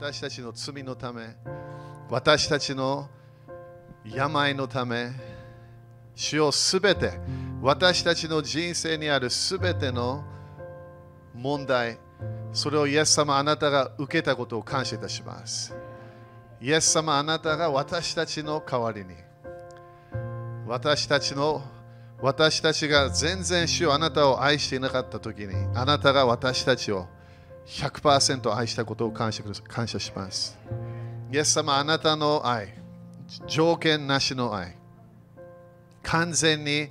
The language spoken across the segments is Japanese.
私たちの罪のため、私たちの病のため、主をすべて、私たちの人生にあるすべての問題、それをイエス様あなたが受けたことを感謝いたします。イエス様あなたが私たちの代わりに、私たちの私たちが全然主よあなたを愛していなかったときに、あなたが私たちを100%愛したことを感謝感謝します。イエス様、あなたの愛、条件なしの愛、完全に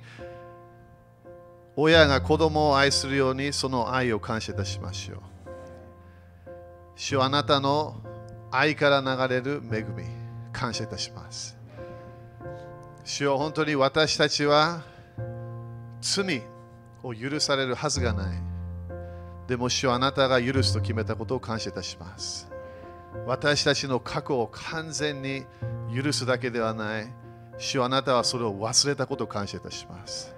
親が子供を愛するようにその愛を感謝いたしましょう。主よあなたの愛から流れる恵み、感謝いたします。主よ本当に私たちは罪を許されるはずがない。でも主よあなたが許すと決めたことを感謝いたします。私たちの過去を完全に許すだけではない。主よあなたはそれを忘れたことを感謝いたします。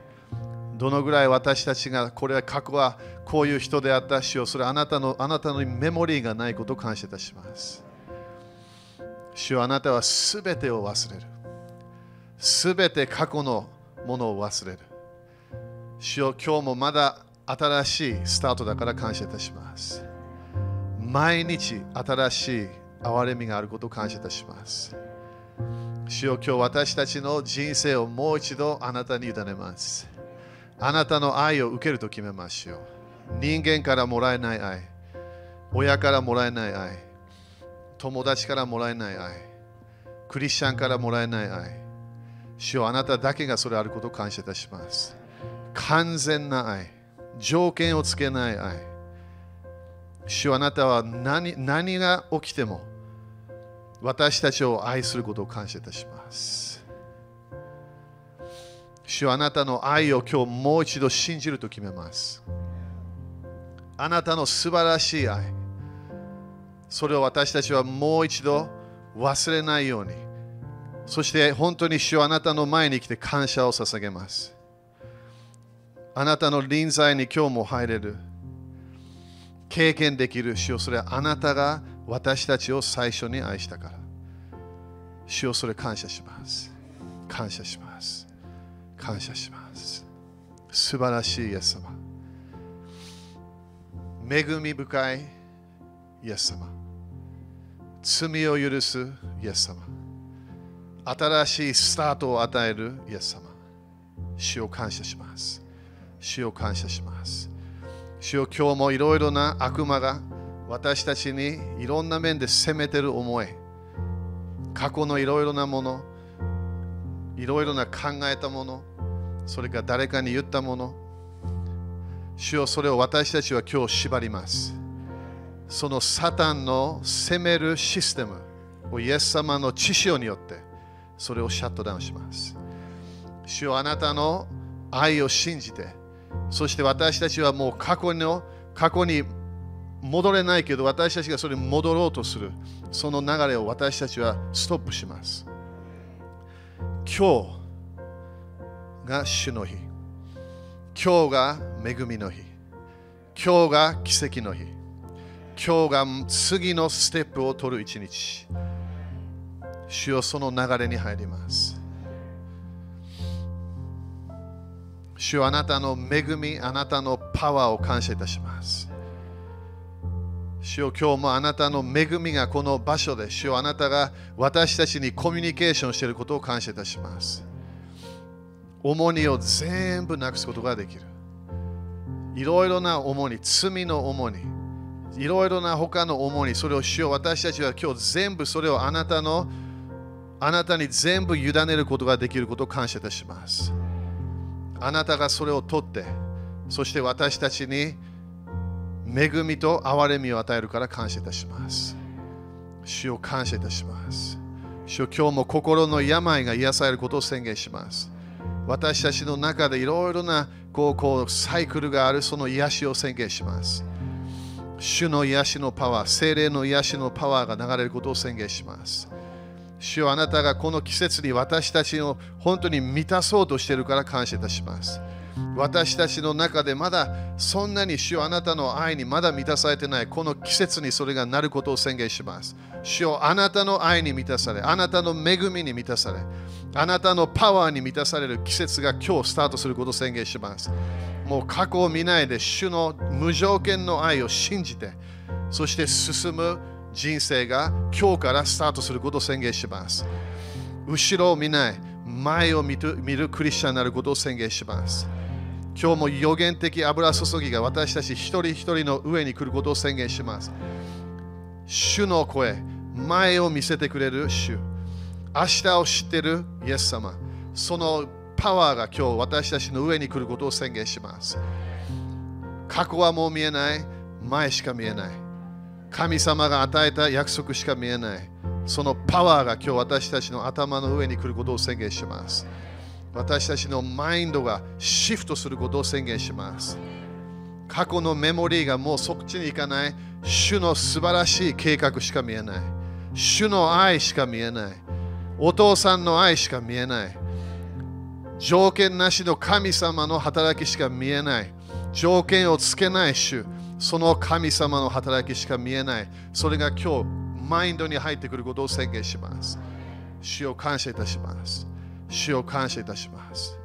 どのぐらい私たちがこれは過去はこういう人であった主よそれあなたのあなたのメモリーがないことを感謝いたします。主よあなたはすべてを忘れる。すべて過去のものを忘れる。主よ今日もまだ新しいスタートだから感謝いたします。毎日新しい憐れみがあることを感謝いたします。主よ今日私たちの人生をもう一度あなたに委ねます。あなたの愛を受けると決めましょう。人間からもらえない愛、親からもらえない愛、友達からもらえない愛、クリスチャンからもらえない愛。主よあなただけがそれあることを感謝いたします。完全な愛、条件をつけない愛。主よあなたは何何が起きても私たちを愛することを感謝いたします。主よあなたの愛を今日もう一度信じると決めます。あなたの素晴らしい愛、それを私たちはもう一度忘れないように、そして本当に主よあなたの前に来て感謝を捧げます。あなたの臨在に今日も入れる。経験できる主よそれはあなたが私たちを最初に愛したから。主よそれ感謝します。感謝します。感謝します。素晴らしいイエス様。恵み深いイエス様。罪を許すイエス様。新しいスタートを与えるイエス様。主を感謝します。主を感謝します。主よ今日もいろいろな悪魔が私たちにいろんな面で責めてる思い、過去のいろいろなもの、いろいろな考えたもの、それから誰かに言ったもの、主よそれを私たちは今日縛ります。そのサタンの責めるシステムをイエス様の知識によってそれをシャットダウンします。主よあなたの愛を信じて、そして私たちはもう過去の過去に戻れないけど私たちがそれに戻ろうとするその流れを私たちはストップします。今日が主の日。今日が恵みの日。今日が奇跡の日。今日が次のステップを取る一日。主よその流れに入ります。主よあなたの恵み、あなたのパワーを感謝いたします。主よ今日もあなたの恵みがこの場所で、主よあなたが私たちにコミュニケーションしていることを感謝いたします。重荷を全部なくすことができる。いろいろな重荷、罪の重荷、いろいろな他の重荷、それを主よ私たちは今日全部それをあなたのあなたに全部委ねることができることを感謝いたします。あなたがそれを取って、そして私たちに恵みと憐れみを与えるから感謝いたします。主を感謝いたします。主よ今日も心の病が癒されることを宣言します。私たちの中でいろいろなこうこうサイクルがあるその癒しを宣言します。主の癒しのパワー、精霊の癒しのパワーが流れることを宣言します。主よあなたがこの季節に私たちを本当に満たそうとしているから感謝いたします。私たちの中でまだそんなに主よあなたの愛にまだ満たされてないこの季節にそれがなることを宣言します。主よあなたの愛に満たされ、あなたの恵みに満たされ、あなたのパワーに満たされる季節が今日スタートすることを宣言します。もう過去を見ないで主の無条件の愛を信じて、そして進む人生が今日からスタートすることを宣言します。後ろを見ない、前を見るクリスチャンになることを宣言します。今日も予言的油注ぎが私たち一人一人の上に来ることを宣言します。主の声、前を見せてくれる主、明日を知っているイエス様、そのパワーが今日私たちの上に来ることを宣言します。過去はもう見えない、前しか見えない。神様が与えた約束しか見えない。そのパワーが今日私たちの頭の上に来ることを宣言します。私たちのマインドがシフトすることを宣言します。過去のメモリーがもうそっちに行かない。主の素晴らしい計画しか見えない。主の愛しか見えない。お父さんの愛しか見えない。条件なしの神様の働きしか見えない。条件をつけない主。その神様の働きしか見えない。それが今日、マインドに入ってくることを宣言します。主を感謝いたします。主を感謝いたします。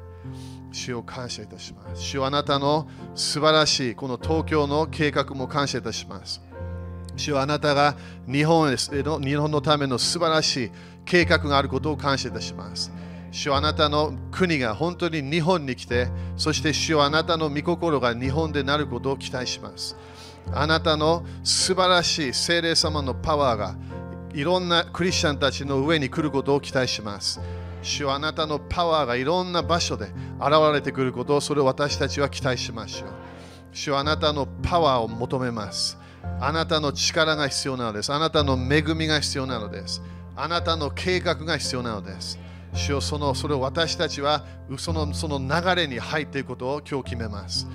主を感謝いたします。主あなたの素晴らしいこの東京の計画も感謝いたします。主はあなたが日本の日本のための素晴らしい計画があることを感謝いたします。主はあなたの国が本当に日本に来て、そして主はあなたの御心が日本でなることを期待します。あなたの素晴らしい精霊様のパワーがいろんなクリスチャンたちの上に来ることを期待します。主はあなたのパワーがいろんな場所で現れてくることをそれを私たちは期待しましょう。主はあなたのパワーを求めます。あなたの力が必要なのです。あなたの恵みが必要なのです。あなたの計画が必要なのです。主よそのそれを私たちはそのその流れに入っていくことを今日決めます。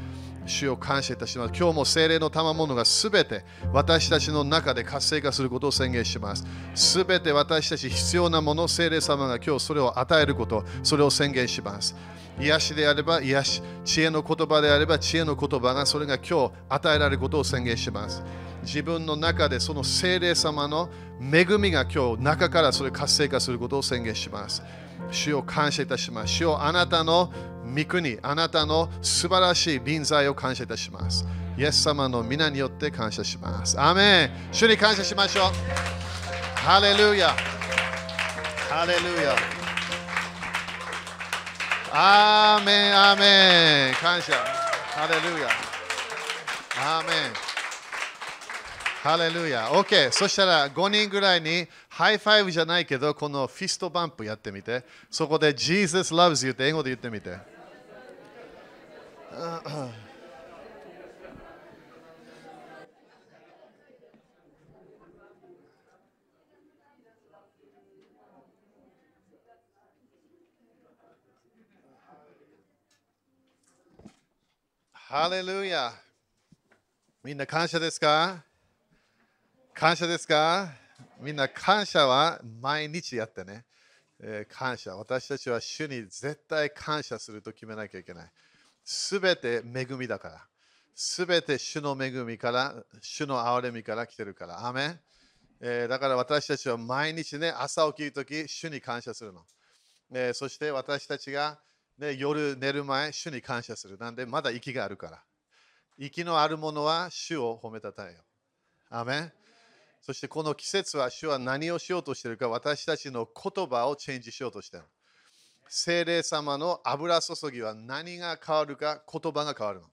主を感謝いたします。今日も精霊の賜物がすべて私たちの中で活性化することを宣言します。すべて私たち必要なもの、精霊様が今日それを与えること、それを宣言します。癒しであれば癒し、知恵の言葉であれば知恵の言葉がそれが今日与えられることを宣言します。自分の中でその精霊様の恵みが今日中からそれ活性化することを宣言します。主を感謝いたします。主をあなたの御国、あなたの素晴らしい臨在を感謝いたします。イエス様の皆によって感謝します。アメン主に感謝しましょう。ハレルヤハレルヤアーメンアーメン感謝ハレルヤアーメンハレルヤ。OK。そしたら5人ぐらいに high five じゃないけど、この fist bump やってみて。そこで Jesus loves you って英語で言ってみて。ハレルヤ。みんな感謝ですか？感謝ですか？みんな感謝は毎日やってね、えー、感謝。私たちは主に絶対感謝すると決めなきゃいけない。すべて恵みだから。すべて主の恵みから、主の憐れみから来てるから。アメン、えー、だから私たちは毎日ね、朝起きるとき、主に感謝するの。えー、そして私たちが、ね、夜寝る前、主に感謝する。なんで、まだ息があるから。息のあるものは主を褒めたたえよ。アメンそしてこの季節は主は何をしようとしているか私たちの言葉をチェンジしようとしている。精霊様の油注ぎは何が変わるか言葉が変わるの。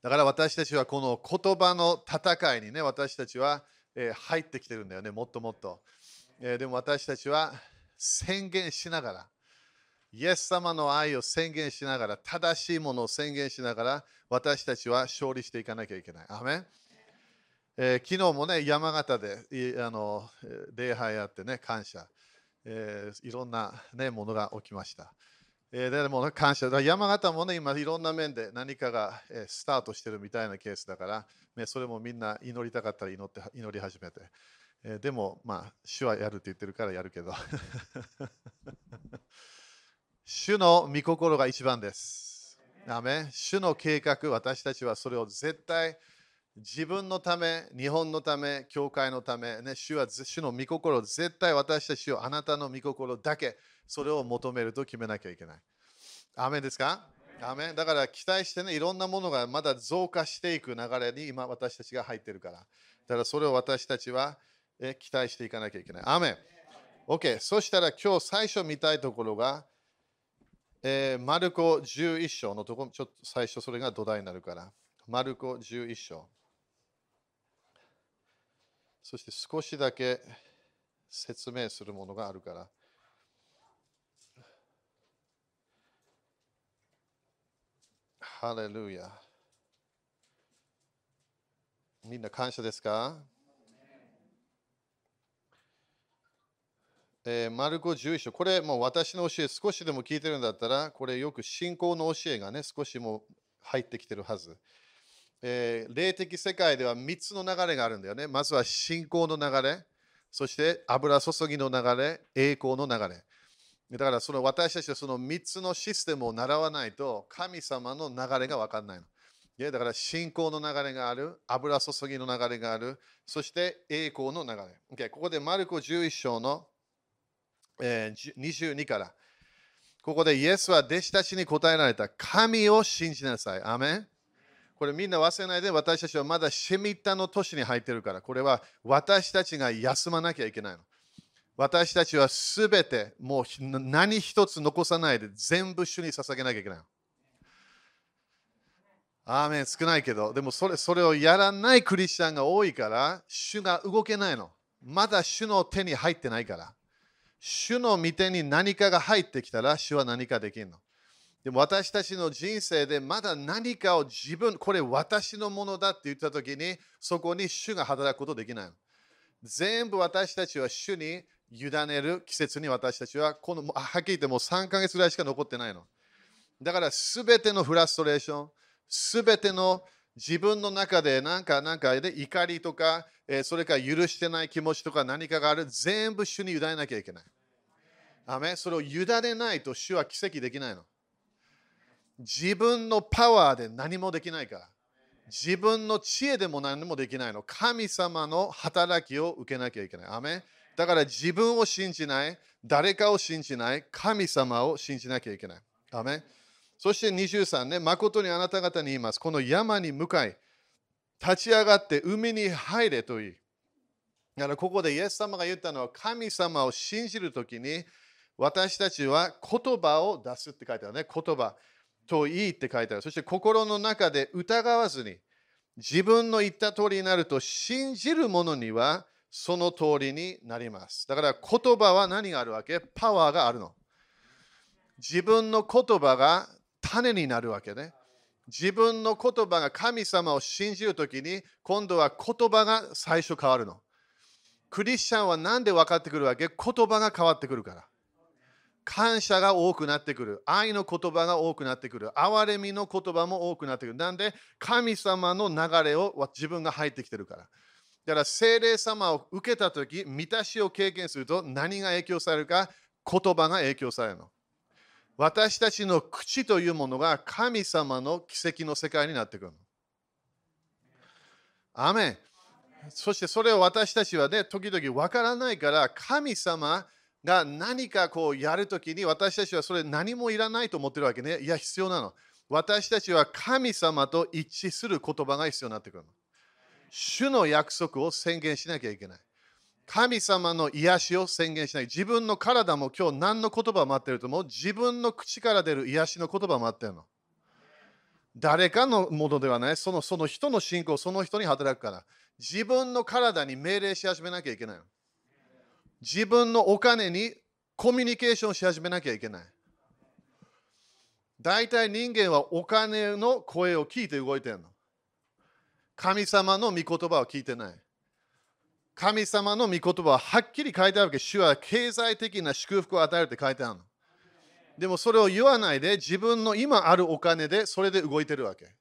だから私たちはこの言葉の戦いにね私たちは、え入ってきてるんだよねもっともっと、えでも私たちは宣言しながらイエス様の愛を宣言しながら正しいものを宣言しながら私たちは勝利していかなきゃいけない。アメンえー、昨日もね、山形であの礼拝あってね、感謝、えー、いろんな、ね、ものが起きました。えー、でも、ね、感謝。山形もね、今いろんな面で何かが、えー、スタートしてるみたいなケースだから、ね、それもみんな祈りたかったら祈って祈り始めて。えー、でも、まあ、主はやるって言ってるからやるけど。主の御心が一番です。アメ主の計画、私たちはそれを絶対自分のため、日本のため、教会のため、ね、主は主の御心絶対私たちをあなたの御心だけ、それを求めると決めなきゃいけない。アメですか？アメだから期待してね、いろんなものがまだ増加していく流れに今私たちが入ってるから。だからそれを私たちはえ期待していかなきゃいけない。アメン OK、そしたら今日最初見たいところが、えーマルコ11章のところ、ちょっと最初それが土台になるから。マルコ11章。そして少しだけ説明するものがあるから。ハレルヤ。みんな感謝ですか？えーマルコ11章、これもう私の教え少しでも聞いてるんだったら、これよく信仰の教えがね、少しも入ってきてるはず。えー霊的世界では3つの流れがあるんだよね。まずは信仰の流れ、そして油注ぎの流れ、栄光の流れ。だからその私たちはその3つのシステムを習わないと神様の流れが分かんないの。いやだから信仰の流れがある、油注ぎの流れがある、そして栄光の流れ。Okay ここでマルコ11章の、えー22から。ここでイエスは弟子たちに答えられた。神を信じなさい。アメンこれみんな忘れないで、私たちはまだシェミッタの年に入ってるから、これは私たちが休まなきゃいけないの。私たちはすべて、もう何一つ残さないで全部主に捧げなきゃいけないの。アーメン少ないけど、でもそれそれをやらないクリスチャンが多いから、主が動けないの。まだ主の手に入ってないから。主の御手に何かが入ってきたら、主は何かできるの。でも私たちの人生でまだ何かを自分、これ私のものだって言ったときに、そこに主が働くことできない。全部私たちは主に委ねる季節に私たちはこのはっきり言ってもう3ヶ月ぐらいしか残ってないの。だからすべてのフラストレーション、すべての自分の中でなんかなんかで怒りとか、えそれから許してない気持ちとか何かがある、全部主に委ねなきゃいけない。アメそれを委ねないと主は奇跡できないの。自分のパワーで何もできないから。自分の知恵でも何もできないの。神様の働きを受けなきゃいけない。アメだから自分を信じない、誰かを信じない、神様を信じなきゃいけない。アメそして23ね、誠にあなた方に言います。この山に向かい、立ち上がって海に入れと言い。だからここでイエス様が言ったのは、神様を信じるときに、私たちは言葉を出すって書いてあるね。言葉といいって書いてある。そして心の中で疑わずに、自分の言った通りになると信じる者にはその通りになります。だから言葉は何があるわけ？パワーがあるの。自分の言葉が種になるわけね。自分の言葉が神様を信じるときに今度は言葉が最初変わるの。クリスチャンは何で分かってくるわけ？言葉が変わってくるから。感謝が多くなってくる。愛の言葉が多くなってくる。憐れみの言葉も多くなってくる。なんで神様の流れを自分が入ってきてるから。だから聖霊様を受けたとき、満たしを経験すると何が影響されるか言葉が影響されるの。私たちの口というものが神様の奇跡の世界になってくるの。アメンそしてそれを私たちはね、時々わからないから、神様が何かこうやるときに私たちはそれ何もいらないと思ってるわけね。いや、必要なの。私たちは神様と一致する言葉が必要になってくるの。主の約束を宣言しなきゃいけない。神様の癒しを宣言しない。自分の体も今日何の言葉を待ってると思う？自分の口から出る癒しの言葉を待ってるの。誰かのものではない。そのその人の信仰、その人に働くから。自分の体に命令し始めなきゃいけないの。自分のお金にコミュニケーションし始めなきゃいけない。大体人間はお金の声を聞いて動いてるの。神様の御言葉を聞いてない。神様の御言葉ははっきり書いてあるわけ。主は経済的な祝福を与えるって書いてあるの。でもそれを言わないで自分の今あるお金でそれで動いてるわけ。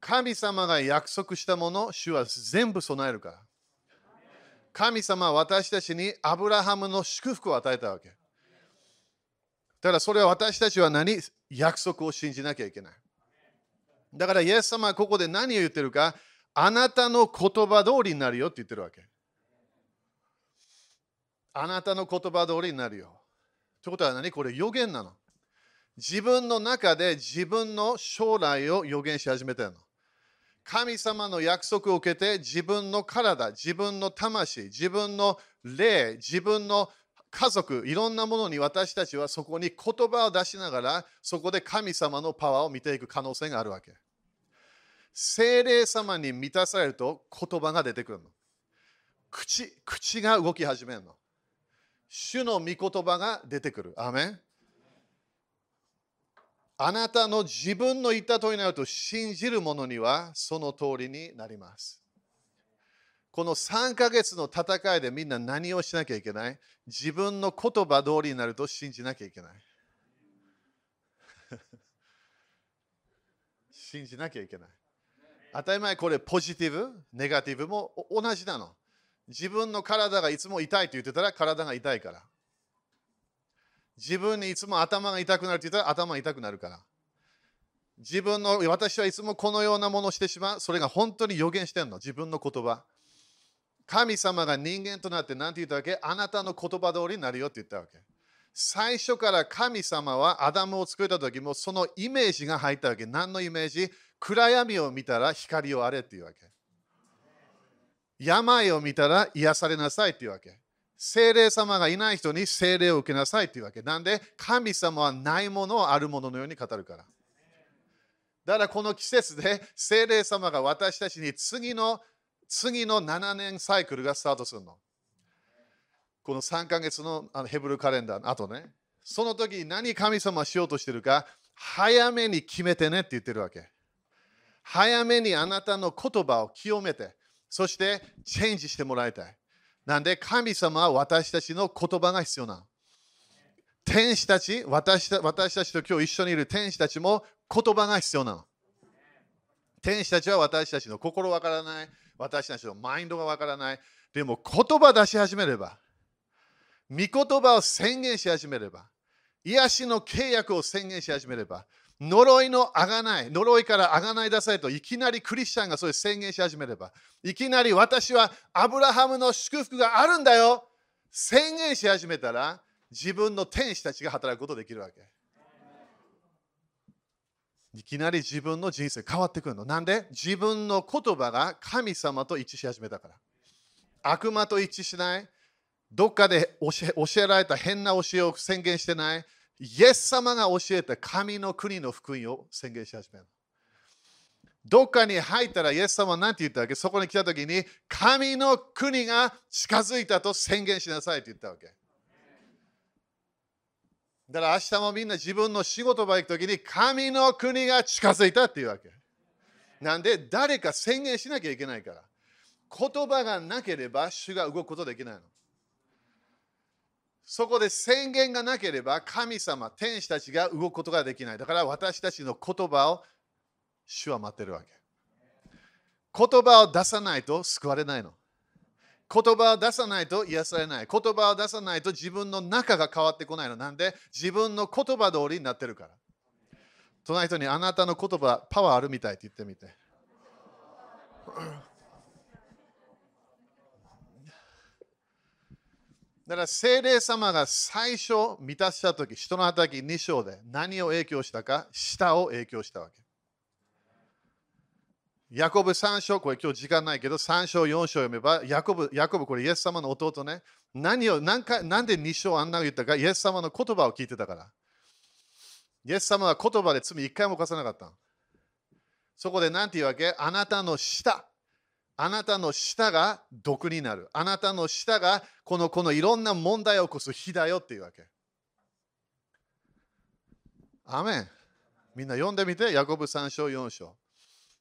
神様が約束したもの、主は全部備えるから。神様は私たちにアブラハムの祝福を与えたわけ。だからそれは私たちは何？約束を信じなきゃいけない。だからイエス様はここで何を言ってるか、あなたの言葉通りになるよって言ってるわけ。あなたの言葉通りになるよ。ということは何？これ予言なの。自分の中で自分の将来を予言し始めてるの。神様の約束を受けて自分の体、自分の魂、自分の霊、自分の家族、いろんなものに私たちはそこに言葉を出しながら、そこで神様のパワーを見ていく可能性があるわけ。精霊様に満たされると言葉が出てくるの。口、口が動き始めるの。主の御言葉が出てくる。アメンあなたの自分の言った通りになると信じる者にはその通りになります。この3ヶ月の戦いでみんな何をしなきゃいけない？自分の言葉通りになると信じなきゃいけない。信じなきゃいけない。当たり前これポジティブ、ネガティブも同じなの。自分の体がいつも痛いと言ってたら体が痛いから。自分にいつも頭が痛くなるって言ったら頭が痛くなるから。自分の私はいつもこのようなものをしてしまう。それが本当に予言してるの。自分の言葉。神様が人間となって何て言ったわけ？あなたの言葉通りになるよって言ったわけ。最初から神様はアダムを作った時もそのイメージが入ったわけ。何のイメージ？暗闇を見たら光をあれっていうわけ。病を見たら癒されなさいっていうわけ。精霊様がいない人に精霊を受けなさいっていうわけ。なんで神様はないものをあるもののように語るから。だからこの季節で精霊様が私たちに次の次の7年サイクルがスタートするの。この3ヶ月のヘブルカレンダーの後ね。その時に何神様はしようとしてるか、早めに決めてねって言ってるわけ。早めにあなたの言葉を清めて、そしてチェンジしてもらいたい。なんで神様は私たちの言葉が必要な。天使たち私た、私たちと今日一緒にいる天使たちも言葉が必要なの。天使たちは私たちの心わからない、私たちのマインドがわからない。でも言葉出し始めれば、御言葉を宣言し始めれば、癒しの契約を宣言し始めれば、呪いのあがない、呪いからあがない出されといきなりクリスチャンがそれ宣言し始めれば、いきなり私はアブラハムの祝福があるんだよ宣言し始めたら、自分の天使たちが働くことできるわけ。いきなり自分の人生変わってくるの。なんで？自分の言葉が神様と一致し始めたから。悪魔と一致しない。どっかで教えられた変な教えを宣言してない。イエス様が教えた神の国の福音を宣言し始める。どっかに入ったらイエス様は何て言ったわけそこに来た時に神の国が近づいたと宣言しなさいって言ったわけ。だから明日もみんな自分の仕事場行く時に神の国が近づいたっていうわけ。なんで誰か宣言しなきゃいけないから。言葉がなければ主が動くことできないの。そこで宣言がなければ神様、天使たちが動くことができない。だから私たちの言葉を主は待ってるわけ。言葉を出さないと救われないの。言葉を出さないと癒されない。言葉を出さないと自分の中が変わってこないの。なんで？自分の言葉通りになってるから。隣人にあなたの言葉、パワーあるみたいって言ってみて。だから精霊様が最初満たしたとき、人の働き2章で何を影響したか、舌を影響したわけ。ヤコブ3章、これ今日時間ないけど、3章、4章読めば、ヤコブ、ヤコブこれイエス様の弟ね。何を、何かなんで2章あんな言ったか、イエス様の言葉を聞いてたから。イエス様は言葉で罪一回も犯さなかった。そこで何て言うわけ？あなたの舌。あなたの舌が毒になる。あなたの舌がこのこのいろんな問題を起こす火だよっていうわけ。アメン。みんな読んでみて、ヤコブ3章4章。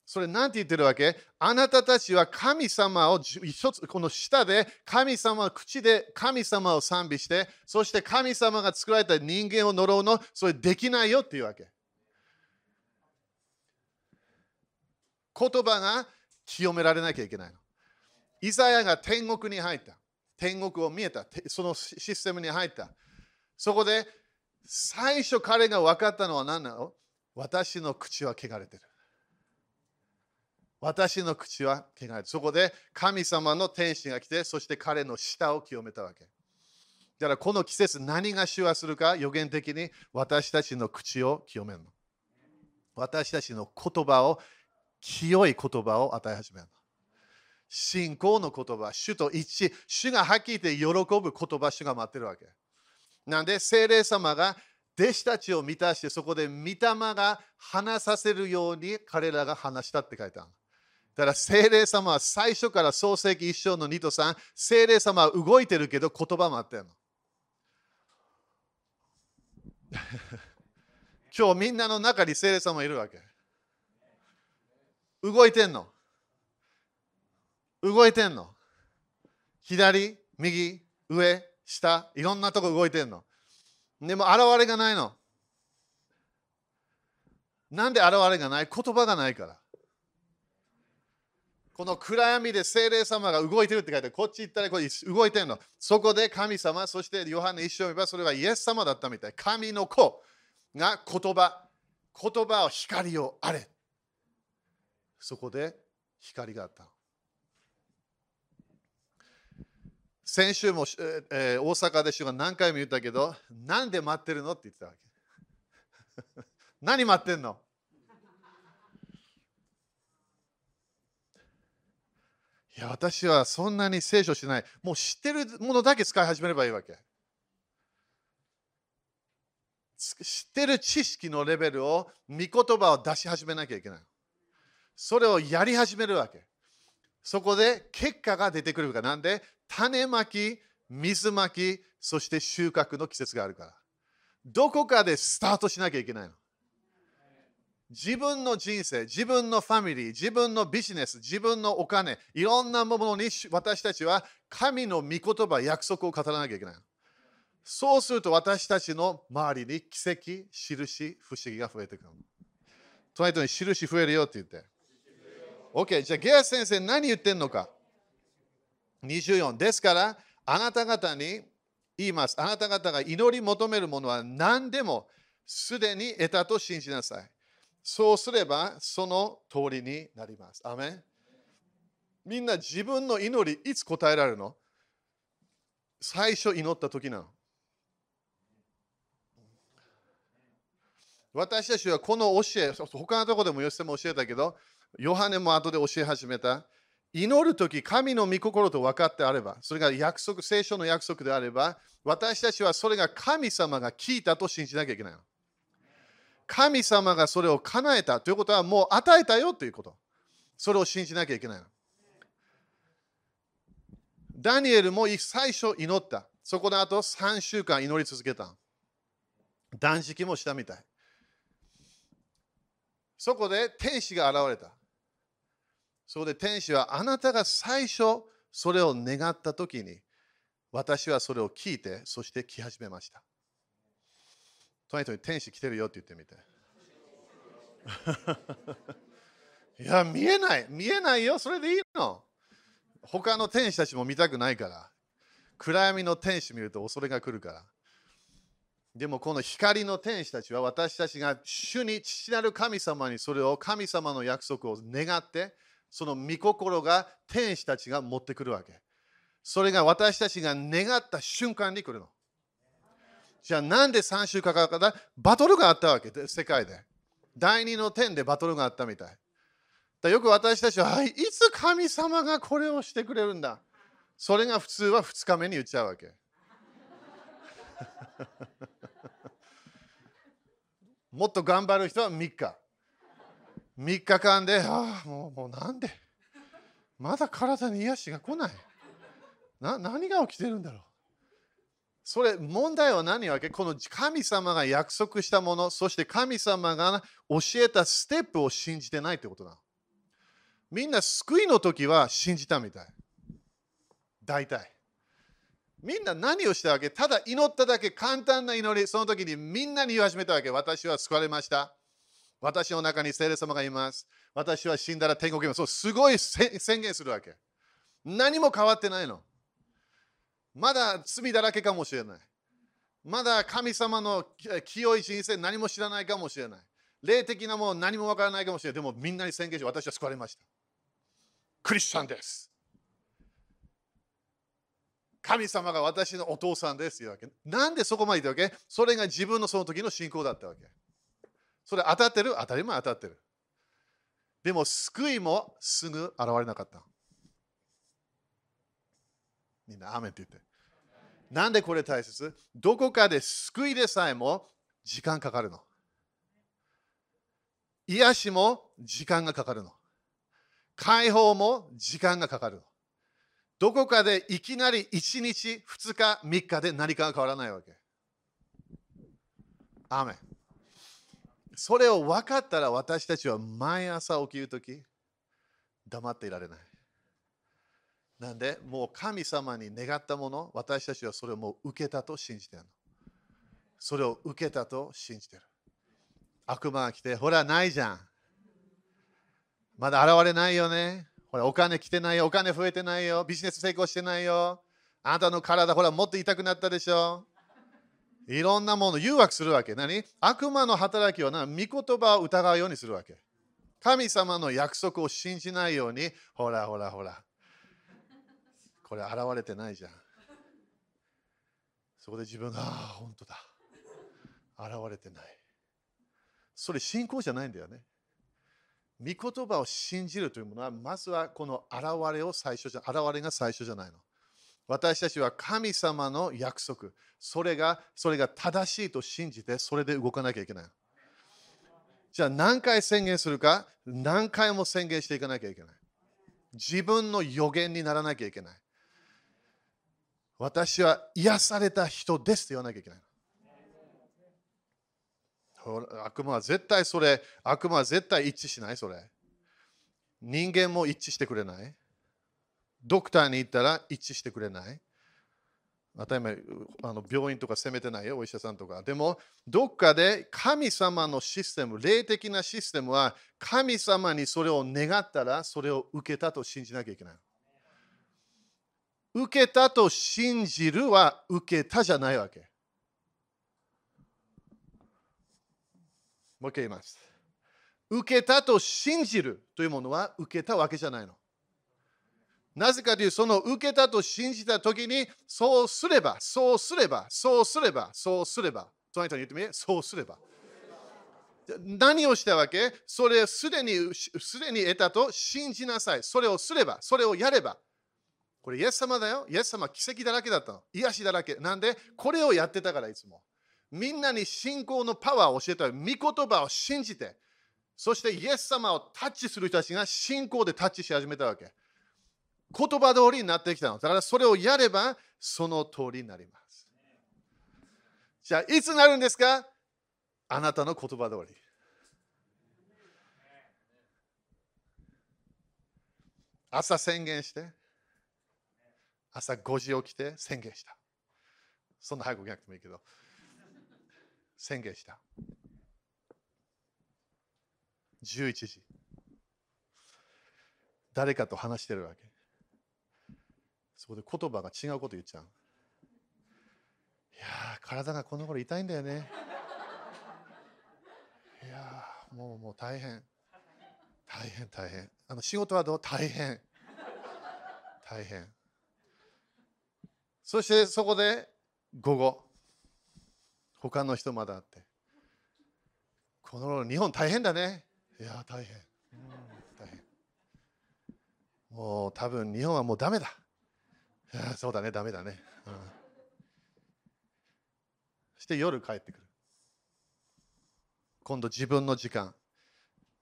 それ何て言ってるわけ？あなたたちは神様を一つ、この舌で神様、口で神様を賛美して、そして神様が作られた人間を呪うの、それできないよっていうわけ。言葉が清められなきゃいけないの。イザヤが天国に入った。天国を見えた。そのシステムに入った。そこで最初彼が分かったのは何なの？私の口は汚れてる。私の口は汚れてる。そこで神様の天使が来て、そして彼の舌を清めたわけ。だからこの季節何が手話するか？予言的に私たちの口を清めるの。私たちの言葉を清い言葉を与え始める。信仰の言葉、主と一致、主がはっきり言って喜ぶ言葉、主が待ってるわけ。なんで、聖霊様が弟子たちを満たして、そこで御霊が話させるように彼らが話したって書いてある。だから聖霊様は最初から創世記一章の2と3、聖霊様は動いてるけど言葉もあってるの。今日みんなの中に聖霊様いるわけ。動いてんの。動いてんの。左、右、上、下、いろんなとこ動いてんの。でも現れがないの。なんで現れがない？言葉がないから。この暗闇で精霊様が動いてるって書いてこっち行ったらこっち動いてるの。そこで神様、そしてヨハネ一生見ればそれはイエス様だったみたい。神の子が言葉、言葉を光をあれ。そこで光があった。先週も、えー、大阪で主が何回も言ったけど、なんで待ってるのって言ってたわけ。何待ってんの？いや、私はそんなに聖書しない。もう知ってるものだけ使い始めればいいわけ。知ってる知識のレベルを、御言葉を出し始めなきゃいけない。それをやり始めるわけ。そこで結果が出てくるから。なんで種まき、水まき、そして収穫の季節があるから。どこかでスタートしなきゃいけないの。自分の人生、自分のファミリー、自分のビジネス、自分のお金、いろんなものに私たちは神の御言葉、約束を語らなきゃいけない。そうすると私たちの周りに奇跡、印、不思議が増えてくる。隣人に印増えるよって言って。OK、じゃあゲア先生何言ってんのか ?24。ですから、あなた方に言います。あなた方が祈り求めるものは何でもすでに得たと信じなさい。そうすればその通りになります。アメンみんな自分の祈りいつ答えられるの？最初祈った時なの。私たちはこの教え、他のところでも吉瀬も教えたけど、ヨハネも後で教え始めた。祈るとき、神の御心と分かってあれば、それが約束、聖書の約束であれば、私たちはそれが神様が聞いたと信じなきゃいけないの。神様がそれを叶えたということはもう与えたよということ。それを信じなきゃいけない。ダニエルも最初祈った。そこの後3週間祈り続けた。断食もしたみたい。そこで天使が現れた。そこで天使はあなたが最初それを願ったときに私はそれを聞いてそして来始めました。隣人に天使来てるよって言ってみて。いや、見えない。見えないよ。それでいいの。他の天使たちも見たくないから。暗闇の天使見ると恐れが来るから。でもこの光の天使たちは私たちが主に父なる神様にそれを神様の約束を願ってその御心が天使たちが持ってくるわけ。それが私たちが願った瞬間に来るの。じゃあなんで3週間かるかった？バトルがあったわけで、世界で。第2の点でバトルがあったみたい。だよく私たちは、はい、いつ神様がこれをしてくれるんだ？それが普通は2日目に言っちゃうわけ。もっと頑張る人は3日。3日間で、ああ、もうもうなんで？まだ体に癒しが来ない。な何が起きてるんだろう？それ問題は何わけ？この神様が約束したもの、そして神様が教えたステップを信じてないってことだ。みんな救いの時は信じたみたい。大体。みんな何をしたわけ？ただ祈っただけ簡単な祈り、その時にみんなに言い始めたわけ。私は救われました。私の中に聖霊様がいます。私は死んだら天国にいます。そうすごい宣言するわけ。何も変わってないの。まだ罪だらけかもしれない。まだ神様の清い人生何も知らないかもしれない。霊的なもの何もわからないかもしれない。でもみんなに宣言して私は救われました。クリスチャンです。神様が私のお父さんですというわけ。なんでそこまで言ったわけ？それが自分のその時の信仰だったわけ。それ当たってる？当たり前当たってる。でも救いもすぐ現れなかった。みんな、アメって言って。なんでこれ大切？どこかで救いでさえも時間かかるの。癒しも時間がかかるの。解放も時間がかかるの。どこかでいきなり1日、2日、3日で何かが変わらないわけ。アメそれを分かったら私たちは毎朝起きるとき黙っていられない。なんで、もう神様に願ったもの、私たちはそれをもう受けたと信じてるの。それを受けたと信じてる。悪魔が来て、ほら、ないじゃん。まだ現れないよね。ほら、お金来てないよ。お金増えてないよ。ビジネス成功してないよ。あなたの体、ほら、もっと痛くなったでしょ。いろんなもの誘惑するわけ。何？悪魔の働きはな、御言葉を疑うようにするわけ。神様の約束を信じないように、ほらほらほら。これ現れてないじゃん。そこで自分が、ああ、本当だ。現れてない。それ信仰じゃないんだよね。御言葉を信じるというものは、まずはこの現れを最初じゃ、現れが最初じゃないの。私たちは神様の約束、それが、それが正しいと信じて、それで動かなきゃいけない。じゃあ何回宣言するか、何回も宣言していかなきゃいけない。自分の予言にならなきゃいけない。私は癒された人ですって言わなきゃいけない。悪魔は絶対それ、悪魔は絶対一致しない、それ。人間も一致してくれない。ドクターに行ったら一致してくれない。当たり前あの病院とか責めてないよ、お医者さんとか。でも、どっかで神様のシステム、霊的なシステムは、神様にそれを願ったら、それを受けたと信じなきゃいけない。受けたと信じるは受けたじゃないわけ。もう一回言います。受けたと信じるというものは受けたわけじゃないの。なぜかというと、その受けたと信じたときに、そうすれば、そうすれば、そうすれば、そうすれば。その人に言ってみそうすれば。何をしたわけ？それすでにすでに得たと信じなさい。それをすれば、それをやれば。これイエス様だよ。イエス様奇跡だらけだったの。癒しだらけ。なんで？これをやってたからいつも。みんなに信仰のパワーを教えた。御言葉を信じて。そしてイエス様をタッチする人たちが信仰でタッチし始めたわけ。言葉通りになってきたの。だからそれをやればその通りになります。じゃあいつなるんですか？あなたの言葉通り。朝宣言して。朝5時起きて宣言した。そんな早く起きなくてもいいけど、宣言した。11時。誰かと話してるわけ。そこで言葉が違うこと言っちゃう。いや体がこの頃痛いんだよね。いやもうもう大変。大変大変。あの仕事はどう？大変。大変。そしてそこで午後、他の人まだあって、この頃日本大変だね。いや、大変。大変。もう多分日本はもうダメだ。そうだね、ダメだね。うん、して夜帰ってくる。今度自分の時間。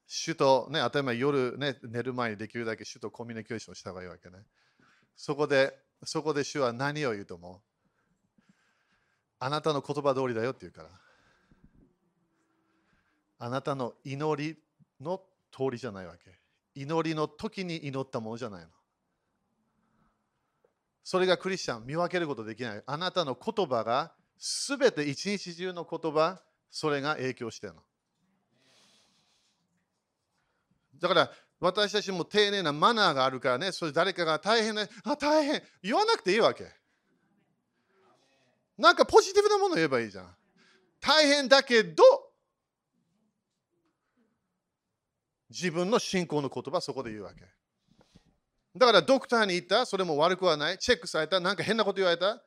主とね、当たり前夜、ね、寝る前にできるだけ主とコミュニケーションした方がいいわけね。そこでそこで主は何を言うと思う？あなたの言葉通りだよって言うから。あなたの祈りの通りじゃないわけ。祈りの時に祈ったものじゃないの。それがクリスチャン見分けることできない。あなたの言葉がすべて一日中の言葉、それが影響してるの。だから私たちも丁寧なマナーがあるからね、それ誰かが大変な、あ、大変、言わなくていいわけ。なんかポジティブなもの言えばいいじゃん。大変だけど、自分の信仰の言葉そこで言うわけ。だからドクターに行った、それも悪くはない。チェックされた、なんか変なこと言われた。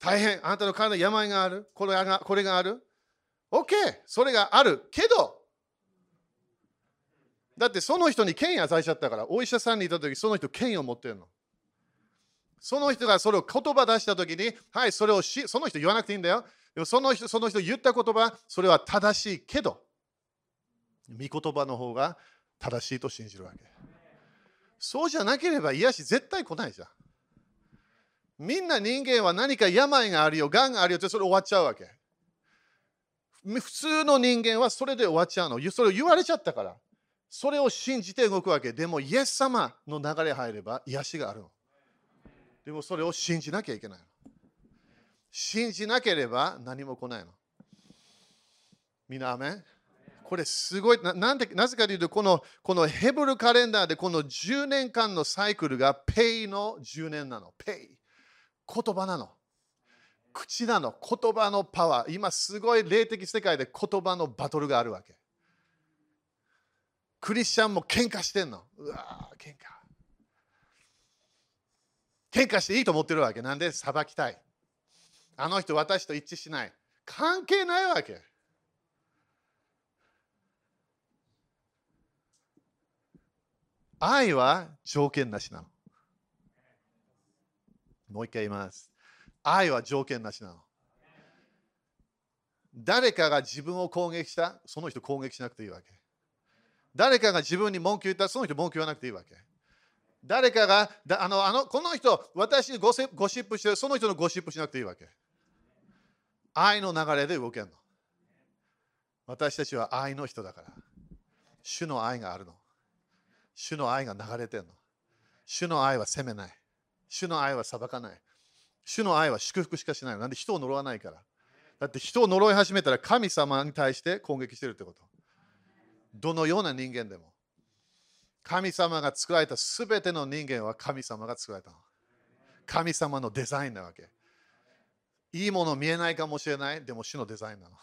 大変、あなたの体に病がある。これがこれがある。OK、それがあるけど、だってその人に権威与えちゃったから、お医者さんにいたとき、その人権威を持ってるの。その人がそれを言葉出したときに、はい、それをし、その人言わなくていいんだよ。でもその人、その人言った言葉、それは正しいけど、御言葉の方が正しいと信じるわけ。そうじゃなければ癒し絶対来ないじゃん。みんな人間は何か病があるよ、がんがあるよってそれ終わっちゃうわけ。普通の人間はそれで終わっちゃうの。それを言われちゃったから。それを信じて動くわけ。でも、イエス様の流れ入れば癒しがあるの。でも、それを信じなきゃいけないの。信じなければ何も来ないの。みんな、アメン？これすごいななんでなぜかというとこのこのヘブルカレンダーでこの10年間のサイクルがペイの10年なの。ペイ。言葉なの。口なの。言葉のパワー。今すごい霊的世界で言葉のバトルがあるわけ。クリスチャンも喧嘩してんの。うわー、喧嘩。喧嘩していいと思ってるわけ。なんで？裁きたい。あの人、私と一致しない。関係ないわけ。愛は条件なしなの。もう一回言います。愛は条件なしなの。誰かが自分を攻撃した、その人攻撃しなくていいわけ。誰かが自分に文句言った、その人文句言わなくていいわけ。誰かが、あのあのこの人、私にゴシップしてる、その人のゴシップしなくていいわけ。愛の流れで動けるの。私たちは愛の人だから。主の愛があるの。主の愛が流れてるの。主の愛は責めない。主の愛は裁かない。主の愛は祝福しかしないの。なんで人を呪わないから。だって人を呪い始めたら神様に対して攻撃してるってこと。どのような人間でも。神様が作られたすべての人間は神様が作られたの。神様のデザインなわけ。いいもの見えないかもしれない、でも主のデザインなの。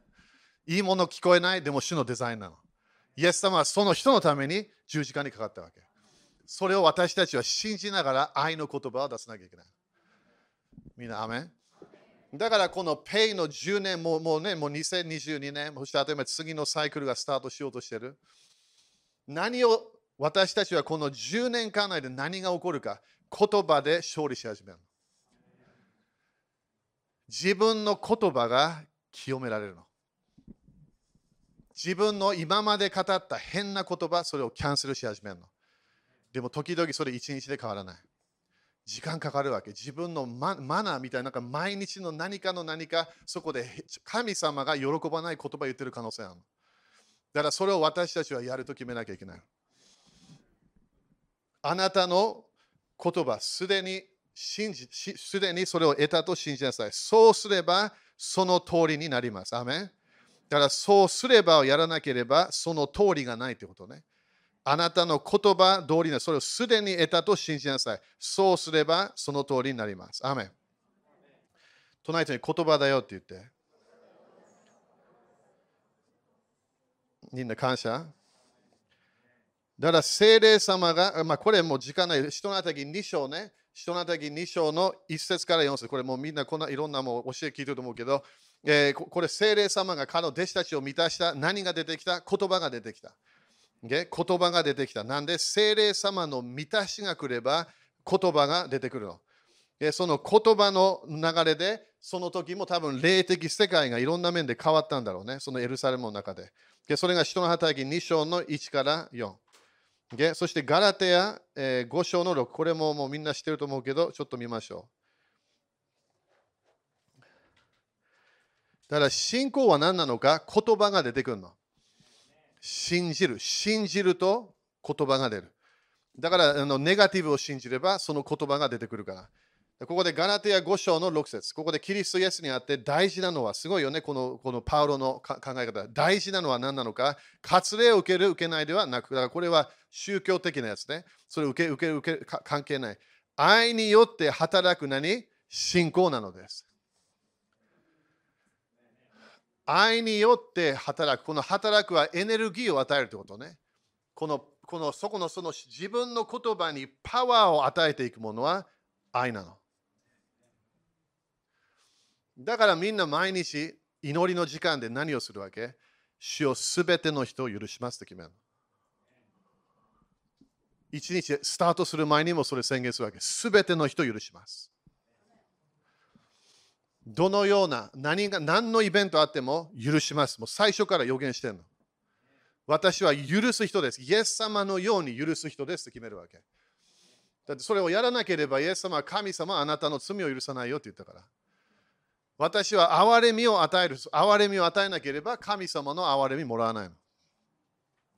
いいもの聞こえない、でも主のデザインなの。イエス様はその人のために十字架にかかったわけ。それを私たちは信じながら愛の言葉を出さなきゃいけない。みんな、アメン？だからこのペイの10年ももうね、もう2022年、そして例えば次のサイクルがスタートしようとしてる。何を私たちはこの10年間内で何が起こるか、言葉で勝利し始める。自分の言葉が清められるの。自分の今まで語った変な言葉、それをキャンセルし始めるの。でも時々それ一日で変わらない。時間かかるわけ。自分のマナーみたいな、なんか毎日の何かの何か、そこで神様が喜ばない言葉言ってる可能性あるの。だからそれを私たちはやると決めなきゃいけない。あなたの言葉、すでに信じ、すでにそれを得たと信じなさい。そうすれば、その通りになります。アメンだからそうすればやらなければその通りがないということね。あなたの言葉通りなそれをすでに得たと信じなさい。そうすればその通りになります。アメン。隣人に言葉だよって言って。みんな感謝だから聖霊様が、まあ、これもう時間ない。人のあたり2章ね。人のあたり2章の1節から4節。これもうみんなこんないろんなも教え聞いてると思うけど、えー、これ聖霊様が彼の弟子たちを満たした何が出てきた？言葉が出てきた。言葉が出てきた。なんで？聖霊様の満たしが来れば言葉が出てくるの。その言葉の流れで、その時も多分霊的世界がいろんな面で変わったんだろうね。そのエルサレムの中で。それが人の働き2章の1から4。そしてガラテヤ5章の6。これももうみんな知ってると思うけど、ちょっと見ましょう。だから信仰は何なのか言葉が出てくるの。信じる。信じると言葉が出る。だからあのネガティブを信じればその言葉が出てくるから。ここでガラテヤ5章の6節ここでキリストイエスにあって大事なのはすごいよね、このこのパウロの考え方。大事なのは何なのか割礼を受ける、受けないではなく、だからこれは宗教的なやつね。それ受け、受ける、受ける、関係ない。愛によって働く何信仰なのです。愛によって働く。この働くはエネルギーを与えるってことね。このこのそこのその自分の言葉にパワーを与えていくものは愛なの。だからみんな毎日祈りの時間で何をするわけ？主をすべての人を許しますって決めるの。一日スタートする前にもそれ宣言するわけ。すべての人を許します。どのような何が何のイベントあっても許します。もう最初から予言してるの。私は許す人です。イエス様のように許す人ですと決めるわけ。だってそれをやらなければイエス様は神様はあなたの罪を許さないよって言ったから。私は憐れみを与える。憐れみを与えなければ神様の憐れみもらわないの。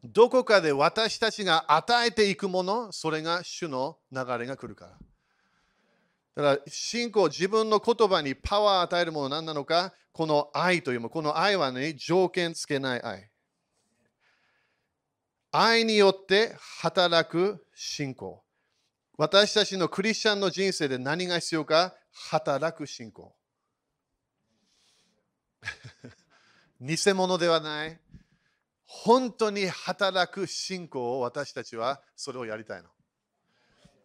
どこかで私たちが与えていくもの、それが主の流れが来るから。だから信仰、自分の言葉にパワーを与えるもの何なのか、この愛というもの、この愛はね、条件つけない愛。愛によって働く信仰。私たちのクリスチャンの人生で何が必要か働く信仰。偽物ではない。本当に働く信仰を私たちはそれをやりたいの。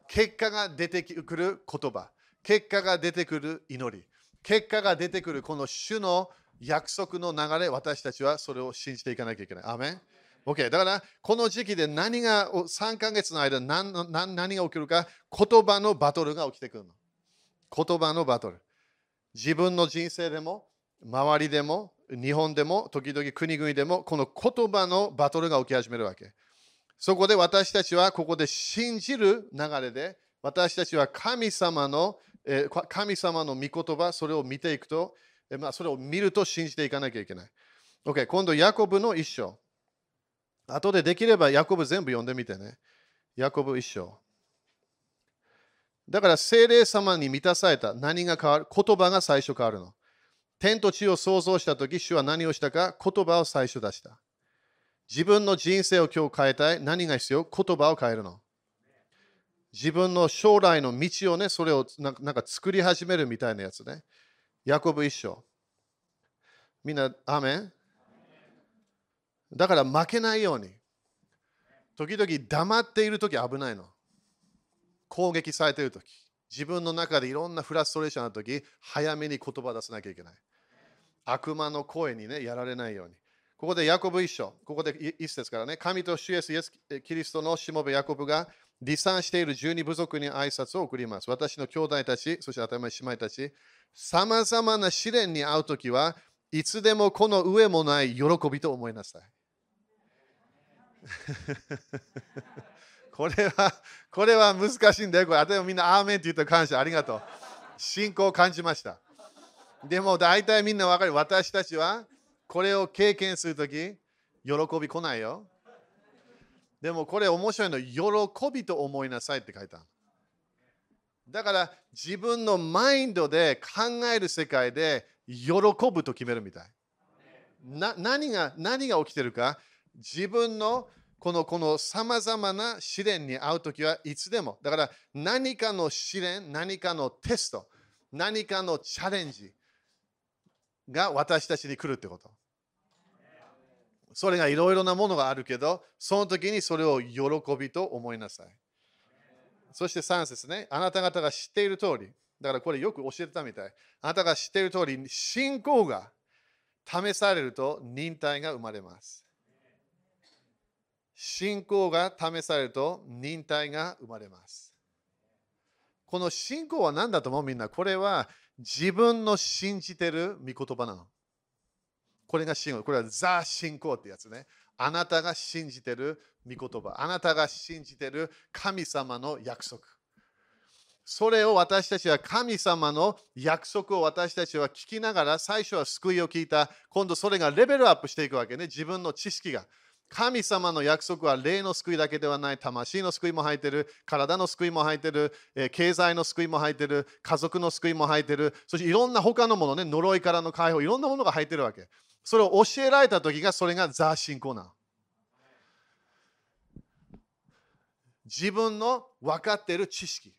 結果が出てくる言葉、結果が出てくる祈り、結果が出てくるこの主の約束の流れ、私たちはそれを信じていかなきゃいけない。アメン OK。だから、この時期で何が、3ヶ月の間何何何が起きるか、言葉のバトルが起きてくるの。言葉のバトル。自分の人生でも、周りでも、日本でも、時々国々でも、この言葉のバトルが起き始めるわけ。そこで私たちはここで信じる流れで、私たちは神様の、え神様の御言葉、それを見ていくと、えまあ、それを見ると信じていかなきゃいけない。OK、今度、ヤコブの一章。後でできればヤコブ全部読んでみてね。ヤコブ一章。だから精霊様に満たされた何が変わる？言葉が最初変わるの。天と地を創造したとき、主は何をしたか？言葉を最初出した。自分の人生を今日変えたい。何が必要？言葉を変えるの。自分の将来の道をね、それをなんか作り始めるみたいなやつね。ヤコブ一章。みんな、アメン？だから負けないように。時々黙っているとき危ないの。攻撃されているとき。自分の中でいろんなフラストレーションのとき、早めに言葉出さなきゃいけない。悪魔の声にね、やられないように。ここでヤコブ一章、ここで一節からね、神と主イエスイエスキリストのしもべヤコブが離散している十二部族に挨拶を送ります。私の兄弟たち、そして頭の姉妹たち、さまざまな試練に遭うときはいつでもこの上もない喜びと思いなさい。これは、これは難しいんだよ。これ、例えみんな、アーメンって言った感謝、ありがとう。信仰を感じました。でも、大体みんな分かる。私たちは、これを経験するとき、喜び来ないよ。でも、これ面白いの、喜びと思いなさいって書いた。だから、自分のマインドで考える世界で、喜ぶと決めるみたい。な何が何が起きてるか自分のこのこのさまざまな試練に遭うときはいつでも。だから何かの試練、何かのテスト、何かのチャレンジが私たちに来るってこと。それがいろいろなものがあるけど、その時にそれを喜びと思いなさい。そして3節ね、あなた方が知っている通り、だからこれよく教えてたみたい。あなたが知っている通り、信仰が試されると忍耐が生まれます。信仰が試されると忍耐が生まれます。この信仰は何だと思う？みんなこれは自分の信じてる御言葉なの。これが信仰。これはザ・信仰ってやつね。あなたが信じてる御言葉。あなたが信じてる神様の約束。それを私たちは神様の約束を私たちは聞きながら最初は救いを聞いた。今度それがレベルアップしていくわけね。自分の知識が。神様の約束は霊の救いだけではない、魂の救いも入ってる、体の救いも入ってる、経済の救いも入ってる、家族の救いも入ってる、そしていろんな他のものね、呪いからの解放、いろんなものが入ってるわけ。それを教えられた時が、それがザ・信仰な。自分の分かっている知識。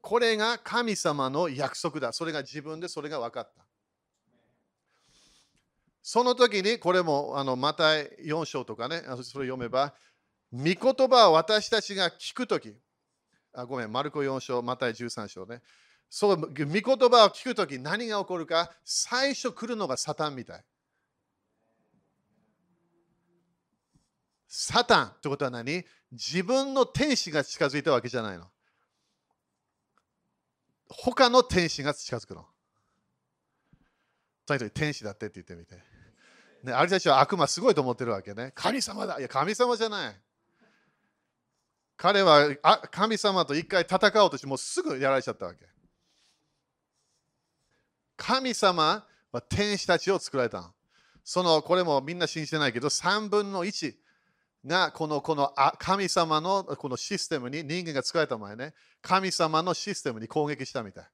これが神様の約束だ。それが自分でそれが分かった。その時にこれもあのまた4章とかね、それ読めば、御言葉を私たちが聞くとき、あごめん、マルコ4章、また13章ね。そう、御言葉を聞くとき何が起こるか、最初来るのがサタンみたい。サタンってことは何？自分の天使が近づいたわけじゃないの。他の天使が近づくの。とにかく天使だってって言ってみて。ね、あれたちは悪魔すごいと思ってるわけね。神様だ。いや、神様じゃない。彼はあ神様と一回戦おうとして、もうすぐやられちゃったわけ。神様は天使たちを作られたの。その、これもみんな信じてないけど、3分の1がこのこの神様のこのシステムに人間が使えた前ね、神様のシステムに攻撃したみたい。